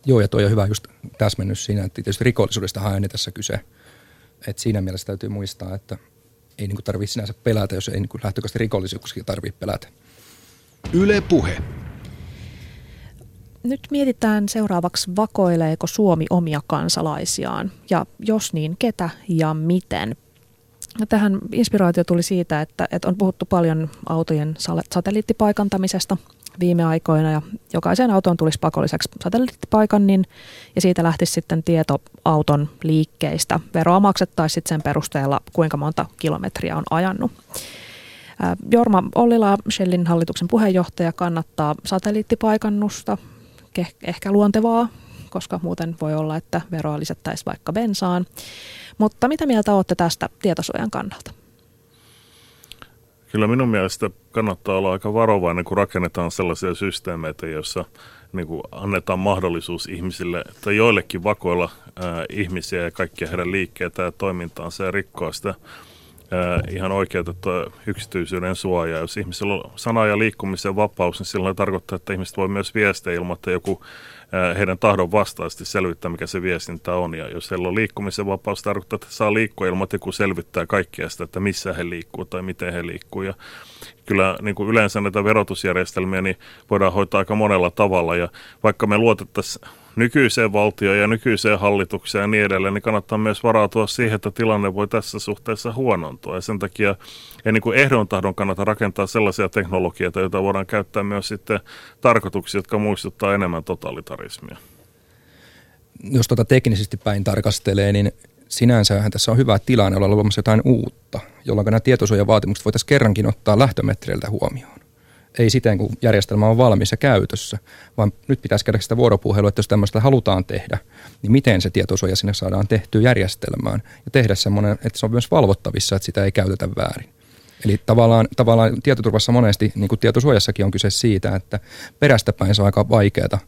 S3: Joo, ja tuo on hyvä just täsmennys siinä, että tietysti rikollisuudesta aina tässä kyse. Et siinä mielessä täytyy muistaa, että ei niin tarvitse sinänsä pelätä, jos ei niin lähtökohtaisesti rikollisuuksia tarvitse pelätä.
S1: Yle Puhe.
S2: Nyt mietitään seuraavaksi, vakoileeko Suomi omia kansalaisiaan ja jos niin, ketä ja miten. Tähän inspiraatio tuli siitä, että, että on puhuttu paljon autojen satelliittipaikantamisesta viime aikoina ja jokaisen auton tulisi pakolliseksi satelliittipaikannin ja siitä lähtisi sitten tieto auton liikkeistä. Veroa maksettaisiin sen perusteella, kuinka monta kilometriä on ajanut. Jorma Ollila, Shellin hallituksen puheenjohtaja, kannattaa satelliittipaikannusta, ehkä luontevaa, koska muuten voi olla, että veroa lisättäisiin vaikka bensaan. Mutta mitä mieltä olette tästä tietosuojan kannalta?
S4: Kyllä minun mielestä kannattaa olla aika varovainen, kun rakennetaan sellaisia systeemeitä, joissa niin kuin annetaan mahdollisuus ihmisille tai joillekin vakoilla ää, ihmisiä ja kaikkia heidän liikkeitä ja toimintaansa ja rikkoa sitä ihan oikeutettua yksityisyyden suojaa. Jos ihmisellä on sana- ja liikkumisen vapaus, niin silloin tarkoittaa, että ihmiset voi myös viestiä että joku heidän tahdon vastaisesti selvittää, mikä se viestintä on. Ja jos heillä on liikkumisen vapaus, tarkoittaa, että saa liikkua ilman, että joku selvittää kaikkea sitä, että missä he liikkuu tai miten he liikkuu. Ja kyllä niin kuin yleensä näitä verotusjärjestelmiä niin voidaan hoitaa aika monella tavalla. Ja vaikka me luotettaisiin nykyiseen valtioon ja nykyiseen hallitukseen ja niin edelleen, niin kannattaa myös varautua siihen, että tilanne voi tässä suhteessa huonontua. Ja sen takia ei niin ehdon tahdon kannata rakentaa sellaisia teknologioita, joita voidaan käyttää myös sitten tarkoituksia, jotka muistuttaa enemmän totalitarismia.
S3: Jos tuota teknisesti päin tarkastelee, niin sinänsähän tässä on hyvä tilanne olla luomassa jotain uutta, jolloin nämä tietosuojavaatimukset voitaisiin kerrankin ottaa lähtömetreiltä huomioon. Ei siten, kun järjestelmä on valmis ja käytössä, vaan nyt pitäisi käydä sitä vuoropuhelua, että jos tämmöistä halutaan tehdä, niin miten se tietosuoja sinne saadaan tehtyä järjestelmään ja tehdä semmoinen, että se on myös valvottavissa, että sitä ei käytetä väärin. Eli tavallaan, tavallaan tietoturvassa monesti, niin kuin tietosuojassakin on kyse siitä, että perästäpäin se on aika vaikeaa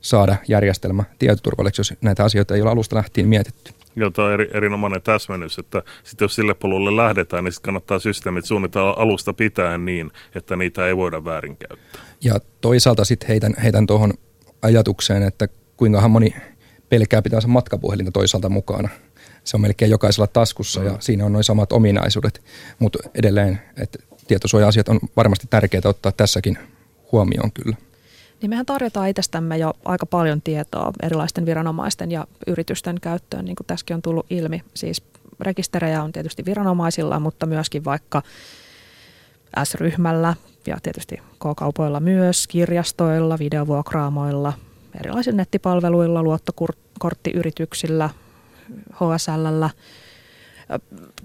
S3: saada järjestelmä tietoturvalliseksi, jos näitä asioita ei ole alusta lähtien mietitty.
S4: Joo, tämä on eri, erinomainen täsmennys, että sitten jos sille polulle lähdetään, niin sitten kannattaa systeemit suunnitella alusta pitäen niin, että niitä ei voida väärinkäyttää.
S3: Ja toisaalta sitten heitän, heitän tuohon ajatukseen, että kuinkahan moni pelkää pitänsä matkapuhelinta toisaalta mukana. Se on melkein jokaisella taskussa mm. ja siinä on noin samat ominaisuudet, mutta edelleen, että tietosuoja-asiat on varmasti tärkeää ottaa tässäkin huomioon kyllä.
S2: Niin mehän tarjotaan itsestämme jo aika paljon tietoa erilaisten viranomaisten ja yritysten käyttöön, niin kuin tässäkin on tullut ilmi. Siis rekisterejä on tietysti viranomaisilla, mutta myöskin vaikka S-ryhmällä ja tietysti K-kaupoilla myös, kirjastoilla, videovuokraamoilla, erilaisilla nettipalveluilla, luottokorttiyrityksillä, HSLllä.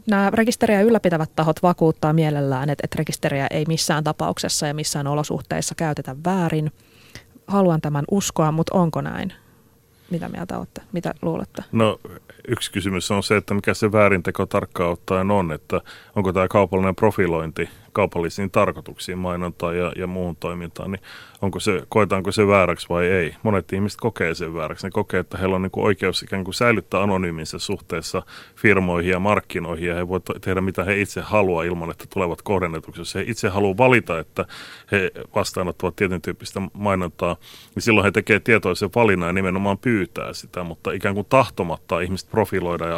S2: Nämä rekisterejä ylläpitävät tahot vakuuttaa mielellään, että, rekisterejä ei missään tapauksessa ja missään olosuhteissa käytetä väärin – haluan tämän uskoa, mutta onko näin? Mitä mieltä olette? Mitä luulette?
S4: No yksi kysymys on se, että mikä se väärinteko tarkkaan ottaen on, että onko tämä kaupallinen profilointi kaupallisiin tarkoituksiin, mainontaan ja, ja muuhun toimintaan, niin onko se, koetaanko se vääräksi vai ei. Monet ihmiset kokee sen vääräksi. Ne kokee, että heillä on niin kuin oikeus ikään kuin säilyttää anonyyminsä suhteessa firmoihin ja markkinoihin, ja he voivat tehdä mitä he itse haluaa ilman, että tulevat kohdennetuksi. Jos he itse haluavat valita, että he vastaanottavat tietyn tyyppistä mainontaa, niin silloin he tekevät tietoisen valinnan ja nimenomaan pyytää sitä, mutta ikään kuin tahtomatta ihmiset profiloidaan ja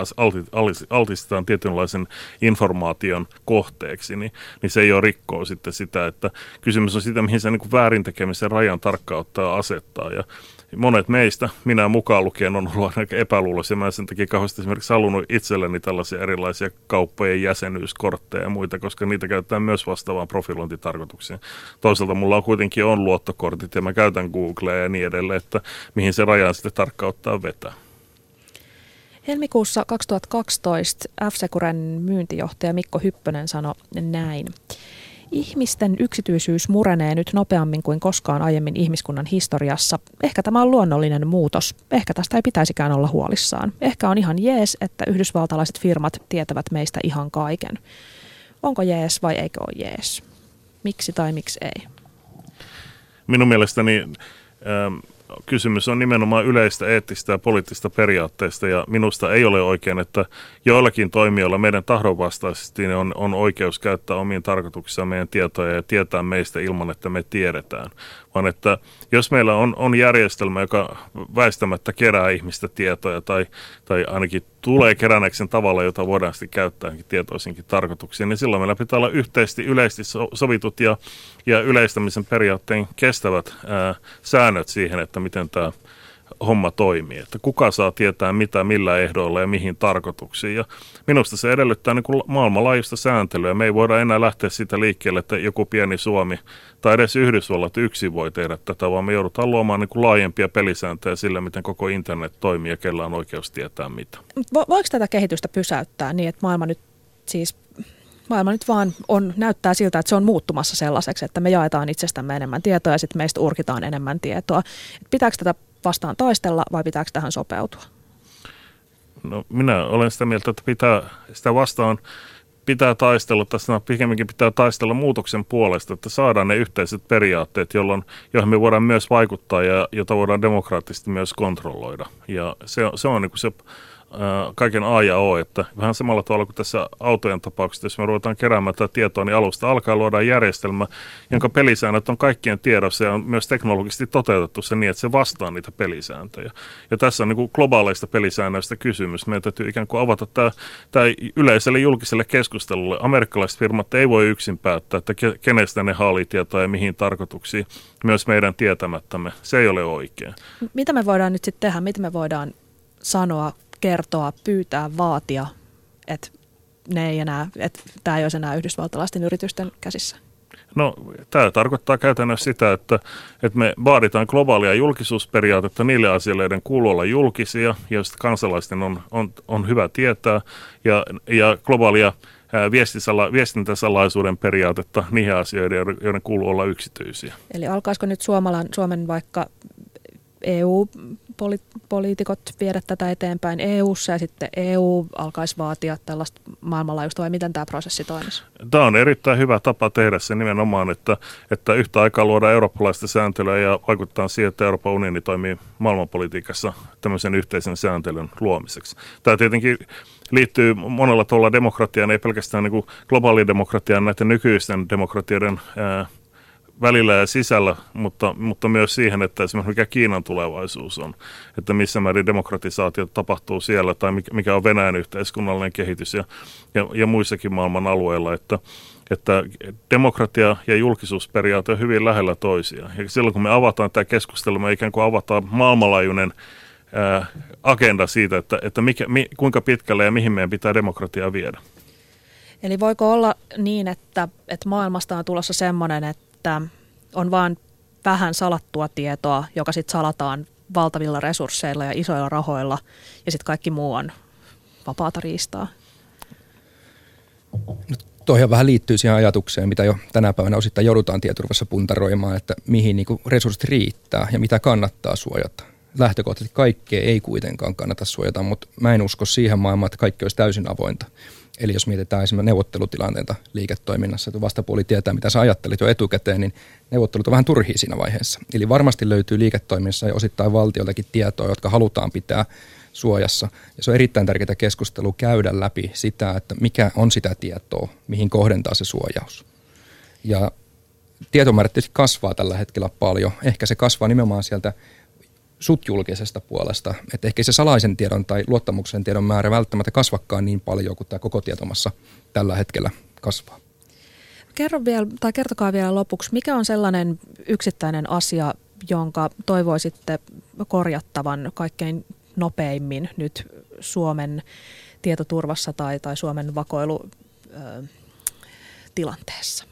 S4: altistetaan tietynlaisen informaation kohteeksi, niin, niin se ei ole rikkoa sitten sitä, että kysymys on sitä, mihin se niin väärin tekemisen rajan tarkkaan ottaa asettaa. Ja monet meistä, minä mukaan lukien, on ollut aika epäluuloisia. Mä sen takia kauheasti esimerkiksi halunnut itselleni tällaisia erilaisia kauppojen jäsenyyskortteja ja muita, koska niitä käytetään myös vastaavaan profilointitarkoituksiin. Toisaalta mulla on kuitenkin on luottokortit ja mä käytän Googlea ja niin edelleen, että mihin se rajan sitten tarkkaan ottaa vetää.
S2: Helmikuussa 2012 F-Securen myyntijohtaja Mikko Hyppönen sanoi näin. Ihmisten yksityisyys murenee nyt nopeammin kuin koskaan aiemmin ihmiskunnan historiassa. Ehkä tämä on luonnollinen muutos. Ehkä tästä ei pitäisikään olla huolissaan. Ehkä on ihan jees, että yhdysvaltalaiset firmat tietävät meistä ihan kaiken. Onko jees vai eikö ole jees? Miksi tai miksi ei?
S4: Minun mielestäni ähm, kysymys on nimenomaan yleistä eettistä ja poliittista periaatteista ja minusta ei ole oikein, että joillakin toimijoilla meidän tahdonvastaisesti on, on oikeus käyttää omiin tarkoituksissaan meidän tietoja ja tietää meistä ilman, että me tiedetään. Vaan että jos meillä on, on järjestelmä, joka väistämättä kerää ihmistä tietoja tai, tai ainakin tulee keränneeksi sen tavalla, jota voidaan sitten käyttää tietoisinkin tarkoituksiin, niin silloin meillä pitää olla yhteisesti yleisesti sovitut ja, ja yleistämisen periaatteen kestävät ää, säännöt siihen, että miten tämä homma toimii, että kuka saa tietää mitä, millä ehdoilla ja mihin tarkoituksiin. Ja minusta se edellyttää niin kuin maailmanlaajuista sääntelyä. Me ei voida enää lähteä siitä liikkeelle, että joku pieni Suomi tai edes Yhdysvallat yksin voi tehdä tätä, vaan me joudutaan luomaan niin kuin laajempia pelisääntöjä sillä, miten koko internet toimii ja kellä on oikeus tietää mitä.
S2: Vo, voiko tätä kehitystä pysäyttää niin, että maailma nyt siis maailma nyt vaan on, näyttää siltä, että se on muuttumassa sellaiseksi, että me jaetaan itsestämme enemmän tietoa ja sitten meistä urkitaan enemmän tietoa. pitääkö tätä vastaan taistella vai pitääkö tähän sopeutua?
S4: No minä olen sitä mieltä, että pitää sitä vastaan pitää taistella, tässä pikemminkin pitää taistella muutoksen puolesta, että saadaan ne yhteiset periaatteet, jolloin, joihin me voidaan myös vaikuttaa ja jota voidaan demokraattisesti myös kontrolloida. Ja se, se on niin kuin se kaiken A ja O, että vähän samalla tavalla kuin tässä autojen tapauksessa, jos me ruvetaan keräämään tätä tietoa, niin alusta alkaa luoda järjestelmä, jonka pelisäännöt on kaikkien tiedossa ja on myös teknologisesti toteutettu se niin, että se vastaa niitä pelisääntöjä. Ja tässä on niin kuin globaaleista pelisäännöistä kysymys. Meidän täytyy ikään kuin avata tämä, tämä yleiselle julkiselle keskustelulle. Amerikkalaiset firmat ei voi yksin päättää, että kenestä ne haalii tietoa ja mihin tarkoituksiin, myös meidän tietämättämme. Se ei ole oikein.
S2: Mitä me voidaan nyt sitten tehdä? Mitä me voidaan sanoa kertoa, pyytää, vaatia, että ne ei enää, että tämä ei olisi enää yhdysvaltalaisten yritysten käsissä?
S4: No, tämä tarkoittaa käytännössä sitä, että, että me vaaditaan globaalia julkisuusperiaatetta niille asioille, joiden kuuluu olla julkisia, joista kansalaisten on, on, on hyvä tietää, ja, ja globaalia viestintäsalaisuuden periaatetta niihin asioihin, joiden kuuluu olla yksityisiä.
S2: Eli alkaisiko nyt Suomalan, Suomen vaikka EU-poliitikot viedä tätä eteenpäin EU-ssa ja sitten EU alkaisi vaatia tällaista maailmanlaajuista vai miten tämä prosessi toimisi?
S4: Tämä on erittäin hyvä tapa tehdä se nimenomaan, että, että yhtä aikaa luodaan eurooppalaista sääntelyä ja vaikuttaa siihen, että Euroopan unioni toimii maailmanpolitiikassa tämmöisen yhteisen sääntelyn luomiseksi. Tämä tietenkin liittyy monella tavalla demokratiaan, ei pelkästään niin globaaliin demokratiaan näiden nykyisten demokratioiden ää, välillä ja sisällä, mutta, mutta myös siihen, että esimerkiksi mikä Kiinan tulevaisuus on, että missä määrin demokratisaatio tapahtuu siellä tai mikä on Venäjän yhteiskunnallinen kehitys ja, ja, ja muissakin maailman alueilla, että, että demokratia ja julkisuusperiaate on hyvin lähellä toisiaan. Ja silloin kun me avataan tämä keskustelu, me ikään kuin avataan maailmanlaajuinen ää, agenda siitä, että, että mikä, mi, kuinka pitkälle ja mihin meidän pitää demokratiaa viedä.
S2: Eli voiko olla niin, että, että maailmasta on tulossa semmoinen, että että on vain vähän salattua tietoa, joka sitten salataan valtavilla resursseilla ja isoilla rahoilla, ja sitten kaikki muu on vapaata riistaa.
S3: No, toihan vähän liittyy siihen ajatukseen, mitä jo tänä päivänä osittain joudutaan tietoturvassa puntaroimaan, että mihin niin resurssit riittää ja mitä kannattaa suojata. Lähtökohtaisesti kaikkea ei kuitenkaan kannata suojata, mutta mä en usko siihen maailmaan, että kaikki olisi täysin avointa. Eli jos mietitään esimerkiksi neuvottelutilanteita liiketoiminnassa, että vastapuoli tietää, mitä sä ajattelit jo etukäteen, niin neuvottelut on vähän turhia siinä vaiheessa. Eli varmasti löytyy liiketoiminnassa ja osittain valtioltakin tietoa, jotka halutaan pitää suojassa. Ja se on erittäin tärkeää keskustelu käydä läpi sitä, että mikä on sitä tietoa, mihin kohdentaa se suojaus. Ja tietomäärät kasvaa tällä hetkellä paljon. Ehkä se kasvaa nimenomaan sieltä sut julkisesta puolesta. Että ehkä se salaisen tiedon tai luottamuksen tiedon määrä välttämättä kasvakkaan niin paljon kuin tämä koko tietomassa tällä hetkellä kasvaa.
S2: Kerro vielä, tai kertokaa vielä lopuksi, mikä on sellainen yksittäinen asia, jonka toivoisitte korjattavan kaikkein nopeimmin nyt Suomen tietoturvassa tai, tai Suomen vakoilutilanteessa?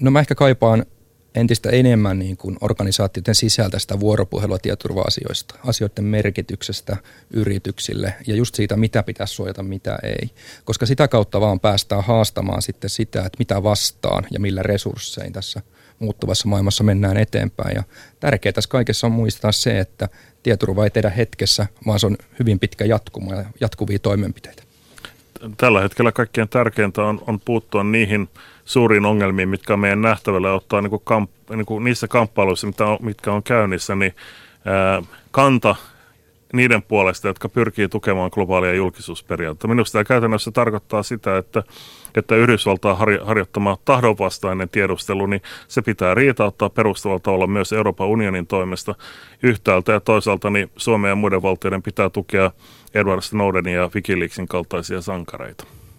S3: No mä ehkä kaipaan entistä enemmän niin kuin organisaatioiden sisältä sitä vuoropuhelua tietoturva-asioista, asioiden merkityksestä yrityksille ja just siitä, mitä pitäisi suojata, mitä ei. Koska sitä kautta vaan päästään haastamaan sitten sitä, että mitä vastaan ja millä resurssein tässä muuttuvassa maailmassa mennään eteenpäin. Ja tärkeää tässä kaikessa on muistaa se, että tietoturva ei tehdä hetkessä, vaan se on hyvin pitkä jatkuma ja jatkuvia toimenpiteitä.
S4: Tällä hetkellä kaikkein tärkeintä on, on puuttua niihin suuriin ongelmiin, mitkä on meidän nähtävällä ja ottaa niin kuin kamp, niin kuin niissä kamppailuissa, mitkä on käynnissä, niin ää, kanta niiden puolesta, jotka pyrkii tukemaan globaalia julkisuusperiaatetta. Minusta tämä käytännössä tarkoittaa sitä, että, että Yhdysvaltain harjoittama tahdonvastainen tiedustelu, niin se pitää riitauttaa perustavalla tavalla myös Euroopan unionin toimesta yhtäältä ja toisaalta niin Suomen ja muiden valtioiden pitää tukea Edward Snowdenin ja Wikileaksin kaltaisia sankareita.